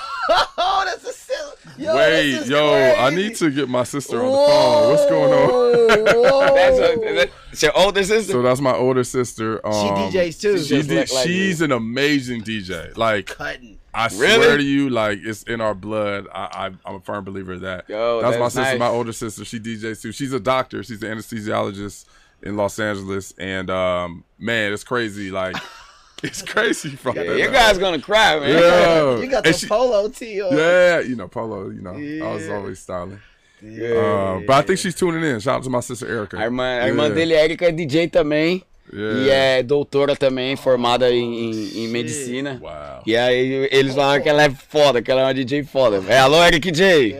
Oh, that's a silly. Yo, Wait, yo, I need to get my sister on the phone. What's going on? Whoa, That's, whoa. a, that's your older sister. So that's my older sister. Um, She DJs too. She just look like she's an amazing DJ. Like Cutting. I Really? swear to you, like it's in our blood. I, I I'm a firm believer of that. Yo, that's, my sister, nice. my older sister. She DJs too. She's a doctor. She's an anesthesiologist in Los Angeles, and um, man, it's crazy. Like it's crazy, bro. Yeah, you guys gonna cry, man. Yeah, You got the she- polo tee on. yeah, you know, Polo. You know, I was always styling. Yeah. Uh, but I think she's tuning in. Shout out to my sister Erica. A irmã, a irmã Yeah. dele, Erika, é DJ também. E Yeah. é doutora também, formada em, em, em medicina. Wow. E aí eles falaram que ela é foda, que ela é uma DJ foda. É, alô, Eric J.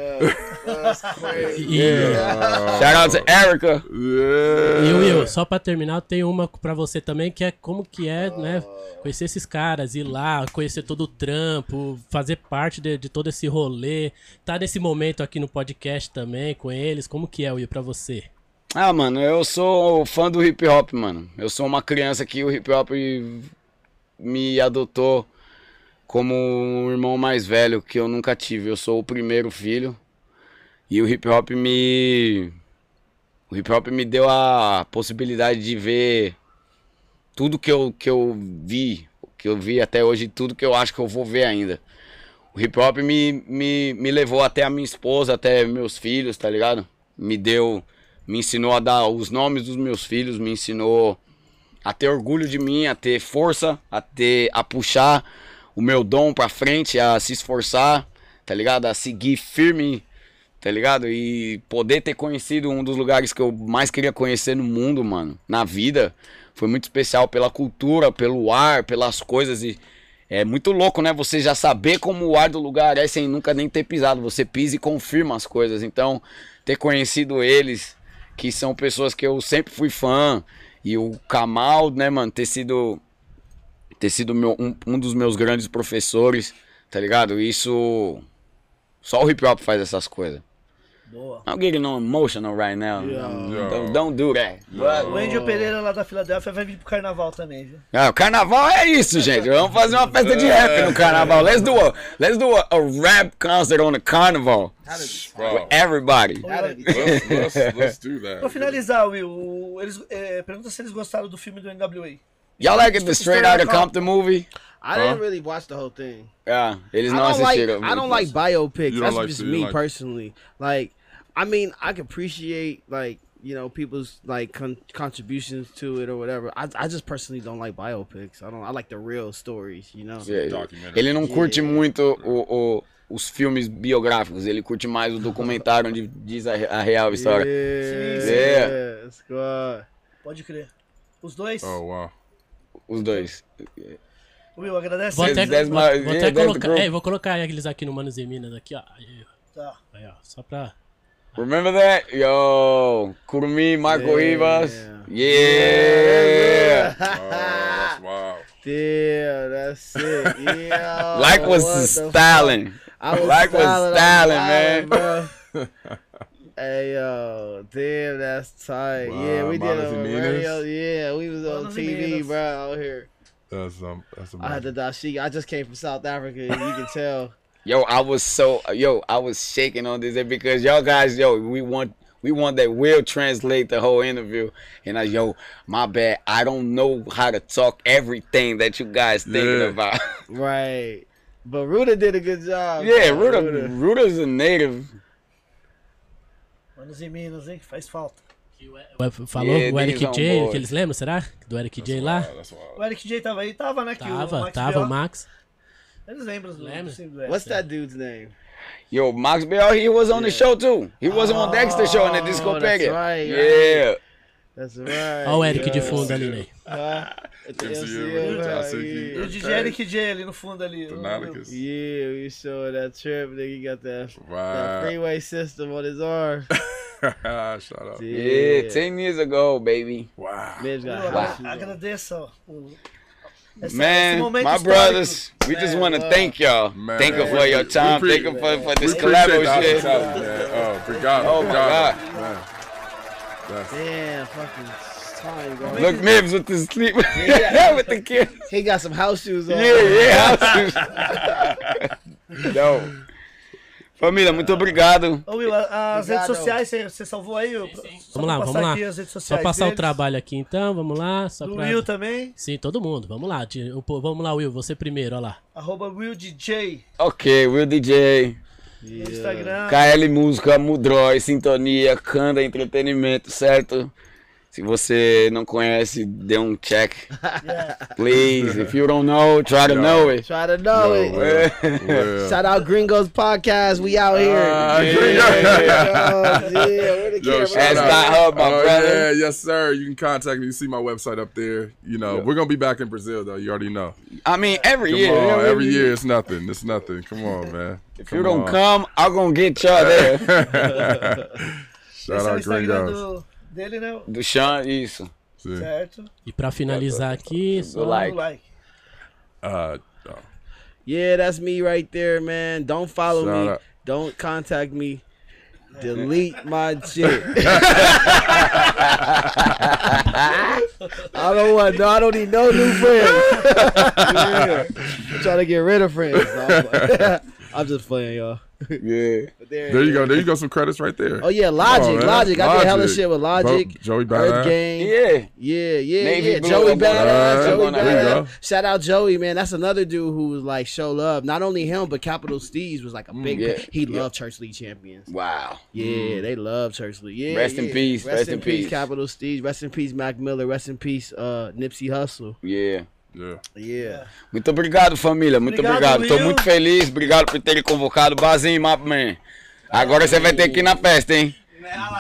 E, Shout out to Erica. Yeah. e Will, só pra terminar, tem uma pra você também, que é como que é, né? Conhecer esses caras, ir lá, conhecer todo o trampo, fazer parte de, de todo esse rolê. Tá nesse momento aqui no podcast também com eles. Como que é, Will, pra você? Ah, mano, eu sou fã do hip hop, mano. Eu sou uma criança que o hip hop me adotou como um irmão mais velho que eu nunca tive. Eu sou o primeiro filho. E o hip hop me. O hip hop me deu a possibilidade de ver tudo que eu, que eu vi, que eu vi até hoje, tudo que eu acho que eu vou ver ainda. O hip hop me, me, me levou até a minha esposa, até meus filhos, tá ligado? Me deu, me ensinou a dar os nomes dos meus filhos, me ensinou a ter orgulho de mim, a ter força, a ter, a puxar o meu dom pra frente, a se esforçar, tá ligado? A seguir firme, tá ligado? E poder ter conhecido um dos lugares que eu mais queria conhecer no mundo, mano, na vida, foi muito especial pela cultura, pelo ar, pelas coisas e é muito louco, né? Você já saber como o ar do lugar é sem nunca nem ter pisado. Você pisa e confirma as coisas. Então, ter conhecido eles, que são pessoas que eu sempre fui fã, e o Kamal, né, mano, ter sido ter sido meu, um, um dos meus grandes professores, tá ligado? Isso só o hip hop faz essas coisas. Boa. I'm getting on emotional right now. Don't, don't do that. O Angel Pereira lá da Filadélfia vai vir pro carnaval também, viu? Ah, o carnaval é isso, gente. Vamos fazer uma festa de rap no carnaval. Let's do a let's do a, a rap concert on the carnival with everybody. let's, let's, let's do that. Pra finalizar, Will, o- eles, é, pergunta se eles gostaram do filme do NWA. Y'all like it, the Straight Outta Compton movie? I didn't really watch the whole thing. Yeah, eles I don't like. I don't like biopics. That's like just to- me like- personally. Like, I mean, I can appreciate like you know people's like con- contributions to it or whatever. I I just personally don't like biopics. I don't. I like the real stories. You know. É, Documentary. Ele não curte muito o, o- os filmes biográficos, ele curte mais o documentário onde diz a, a real história. Yeah, yeah. Pode crer. Os dois. Oh wow. Os dois. Will, agradece. Vou até, vou, vou yeah, até colocar, é, vou colocar eles aqui no Manos e Minas aqui, ó. Tá. aí, ó, só pra... Remember that? Yo, Kurumi, Marco Yeah. Rivas. Yeah. Oh, that's wild. Damn, that's it. Yeah. Like was the styling. I was Like was styling, styling, I'm man. styling, bro. hey yo, damn, that's tight. yeah, Wow, we did Manos on radio. Yeah, we was on TV, bro, out here. That's um. That's I had amazing. the dashiki. I just came from South Africa. You can tell. Yo, I was so yo, I was shaking on this because y'all guys, yo, we want we We want that will translate the whole interview. And I, yo, my bad. I don't know how to talk everything that you guys thinking Yeah. about. Right. But Ruda did a good job. yeah, bro. Ruda, Ruda's a native. Manos em Minas, hein? Faz falta. Ué, Falou Yeah, o Eric these on J, board. que eles lembram, será? Do Eric J lá? That's wild. O Eric J tava aí? Tava, né? Que o Tava, Max tava o Max. Eles lembram do, Lembra? sim, do Eric. What's that dude's name? Yo, Max Bell, he was on the show too. He wasn't on Dexter show in the Oh, Disco that's right, yeah. That's right. Olha o Eric de yeah. fundo ali, Ney. Ah, you, yeah, see you. E o yeah. DJ Eric J ali no fundo ali. Yeah, we showed that trip. Nigga he got that, that Wow. freeway system on his arm. Shout out. Yeah, 10 years ago, baby. Wow. On. Agradeça o- esse- esse Man, momento my brothers, we just want to thank y'all. Man. Thank you for your time. We Thank you for, for this we collabo appreciate the shit. hospitality, man. Oh, obrigado. Oh, my obrigado, God. Man. That's, Damn, fucking time, bro. Look, Mibs with the sleep with the kids. He got some house shoes on. Yeah, yeah. Não. Família, muito obrigado. Ô, Will, as Obrigado. redes sociais, você, você salvou aí? Will? Só Vamos lá, vamos lá. aqui as redes Só passar o deles. trabalho aqui então, vamos lá. Só Do pra... Will também, Sim, todo mundo, vamos lá. o Vamos lá, Will, você primeiro, olha lá. arroba Will DJ Ok, Will DJ, no Instagram. KL Música, Mudrói, Sintonia, Kanda Entretenimento, certo? Se você não conhece, dê um check. Yeah. Please, if you don't know, try to know it. Try to know Yo, it. well, well. Shout out Gringos Podcast. We out here. Ah, Yeah. Gringo. Oh, yeah, Yo, shout out. not hub, my Oh, brother. Yeah, yes, sir. You can contact me. You see my website up there. You know, we're gonna be back in Brazil though. You already know. I mean, every Come year. on, every every year it's nothing. It's nothing. Come on, man. If you don't come, I'm gonna get y'all there. Shout Esse é o out Instagram Gringos. Do, dele, né? Do Sean, isso. See? Certo. E pra finalizar aqui, só... like. Like. Uh, oh, Yeah, that's me right there, man. Don't follow Shout me. out. Don't contact me. Delete my shit. I don't want. No, I don't need no new friends. Yeah. I'm trying to get rid of friends. No, I'm, playing. I'm just playing, y'all. Yeah. There, there you go. is. There you go. Some credits right there. Oh yeah, Logic, man. Logic. I did hella shit with Logic. Bo- Joey Earth Badass. Gang. Yeah. Yeah, yeah, Navy yeah. Blue, Joey I'm Badass. Joey I'm on that. There you go. Badass. Shout out Joey, man. That's another dude who was like show love. Not only him, but Capital Steez was like a big. yeah, he yeah. loved Church League champions. Wow. Yeah, they love Church League. Yeah, Rest in peace, Rest, in, peace, Capital Steez. Rest in peace, Mac Miller. Rest in peace, uh, Nipsey Hussle. Yeah. Yeah. Yeah. Muito obrigado, família. Muito Obrigado, obrigado. Tô muito feliz. Obrigado por terem convocado. Bazinho, my man. Agora você vai ter que ir na festa, hein?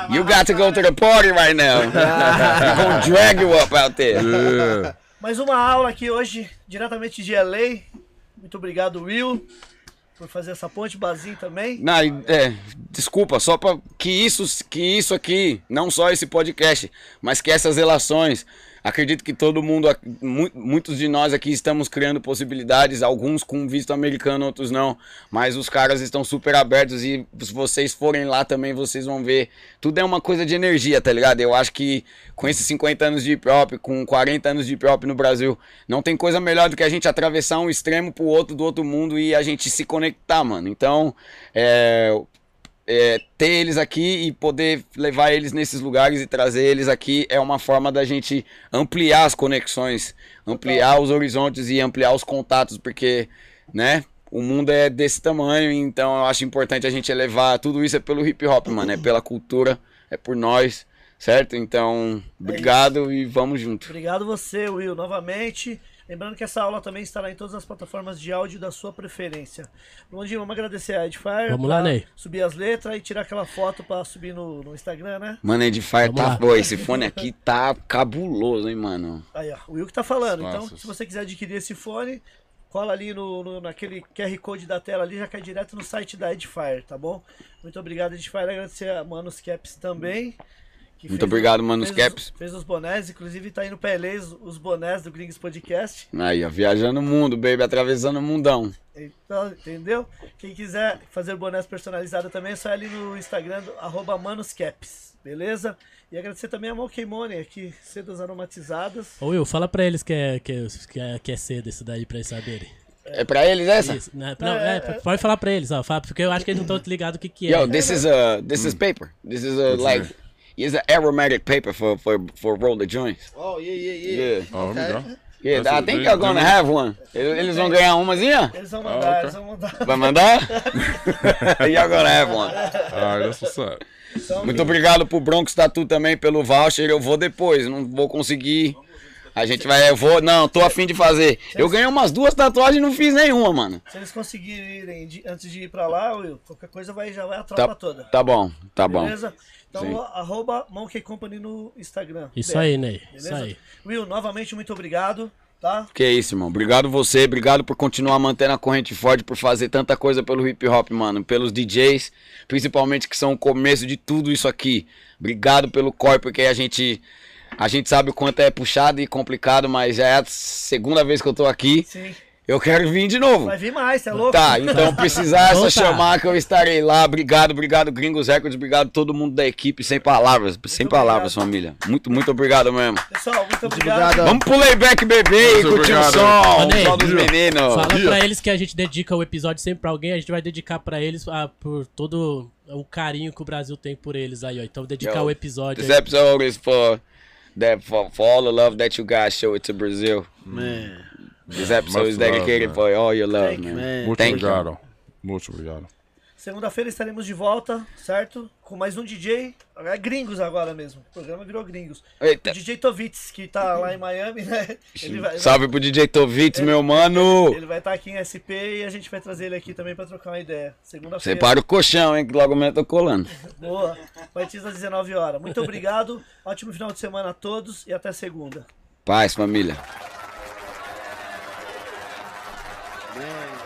You got to go to the party right now. We're gonna drag you up out there. Yeah. Mais uma aula aqui hoje, diretamente de LA. Muito obrigado, Will, por fazer essa ponte. Bazinho também. Não, é, desculpa, só para que isso, que isso aqui, não só esse podcast, mas que essas relações, acredito que todo mundo, muitos de nós aqui estamos criando possibilidades, alguns com visto americano, outros não, mas os caras estão super abertos e se vocês forem lá também, vocês vão ver, tudo é uma coisa de energia, tá ligado? Eu acho que com esses 50 anos de hip hop, com 40 anos de hip hop no Brasil, não tem coisa melhor do que a gente atravessar um extremo pro outro do outro mundo e a gente se conectar, mano. Então, é, é, ter eles aqui e poder levar eles nesses lugares e trazer eles aqui é uma forma da gente ampliar as conexões, ampliar os horizontes e ampliar os contatos, porque, né? O mundo é desse tamanho, então eu acho importante a gente elevar. Tudo isso é pelo hip hop, mano. É pela cultura, é por nós, certo? Então, obrigado e vamos junto. Obrigado você, Will, novamente. Lembrando que essa aula também estará em todas as plataformas de áudio da sua preferência. Londinho, vamos agradecer a Edfire. Vamos lá, Ney. Subir as letras e tirar aquela foto pra subir no, no Instagram, né? Mano, Edifier Vamos tá. lá. Pô, esse fone aqui tá cabuloso, hein, mano. Aí, ó, o Will que tá falando. Então, se você quiser adquirir esse fone, cola ali no, no- naquele QR Code da tela ali, já cai direto no site da Edifier, tá bom? Muito obrigado, Edifier. Agradecer a Manos Caps também. Que Muito fez- obrigado, Manos fez os- Caps. Fez os bonés, inclusive tá indo pra LA os- os bonés do Gringos Podcast. Aí, ó, viajando o mundo, baby, atravessando o mundão. Então, entendeu? Quem quiser fazer bonés personalizados também é só ir ali no Instagram, do, arroba manoscaps, beleza? E agradecer também a Monkey Money aqui, sedas aromatizadas. Ô Will, fala pra eles que é, que, é, que, é, é cedo isso daí pra eles saberem. É pra eles essa? Isso, né? Não, é, pode falar pra eles, ó, porque eu acho que eles não estão ligados o que, que é. Yo, this is a this is paper. This is a like it's an aromatic paper for for for roll the joints. Oh yeah, yeah, yeah. Yeah. Oh, here we go. Yeah, That's I think you're gonna do. have one. Eles eles vão ganhar umazinha? Eles vão mandar, ok. eles vão mandar. Vai mandar? you're gonna have one. All right, that's what's up. Então, Muito obrigado pro Bronx Tatu também pelo voucher. Eu vou depois, não vou conseguir. A gente vai, eu vou, não, tô afim de fazer. Eu ganhei umas duas tatuagens e não fiz nenhuma, mano. Se eles conseguirem, de- antes de ir pra lá, Will, qualquer coisa vai, já vai a tropa Tá, toda. tá bom, tá bom. Beleza? Então, Sim. arroba Monkey Company no Instagram. Isso Beleza? aí, Ney. Isso Beleza? aí. Will, novamente, muito obrigado, tá? Que isso, irmão. Obrigado você, obrigado por continuar mantendo a corrente forte, por fazer tanta coisa pelo hip hop, mano. Pelos DJs, principalmente que são o começo de tudo isso aqui. Obrigado pelo corpo, porque a gente. A gente sabe o quanto é puxado e complicado, mas já é a segunda vez que eu tô aqui. Sim. Eu quero vir de novo. Vai vir mais, você é louco? Tá, então precisar só chamar que eu estarei lá. Obrigado, obrigado, Gringos Records, obrigado todo mundo da equipe. Sem palavras, sem palavras, família. Muito, muito obrigado mesmo. Pessoal, muito obrigado. obrigado. Vamos pro layback, bebê, e Muito curtir o obrigado. som. Ô, Ney, Só dos meninos. Fala pra eles que a gente dedica o episódio sempre pra alguém, a gente vai dedicar pra eles ah, por todo o carinho que o Brasil tem por eles aí, ó. Então dedicar Yo, o episódio This aí. episode is for that for, for all the love that you guys show it to Brazil. Man, This episode Much is dedicated love, for all your love, Thank man. man. Muito Thank you. obrigado. Muito obrigado. Segunda-feira estaremos de volta, certo? Com mais um DJ. É gringos agora mesmo. O programa virou gringos. Eita. O DJ Tovitz, que tá lá em Miami, né? Vai, Salve pro DJ Tovitz, meu mano! Ele vai estar tá aqui em SP e a gente vai trazer ele aqui também pra trocar uma ideia. Segunda-feira. Separa o colchão, hein? Que logo menos tô colando. Boa. Partidos às 19 horas. Muito obrigado. Ótimo final de semana a todos e até segunda. Paz, família. Bem.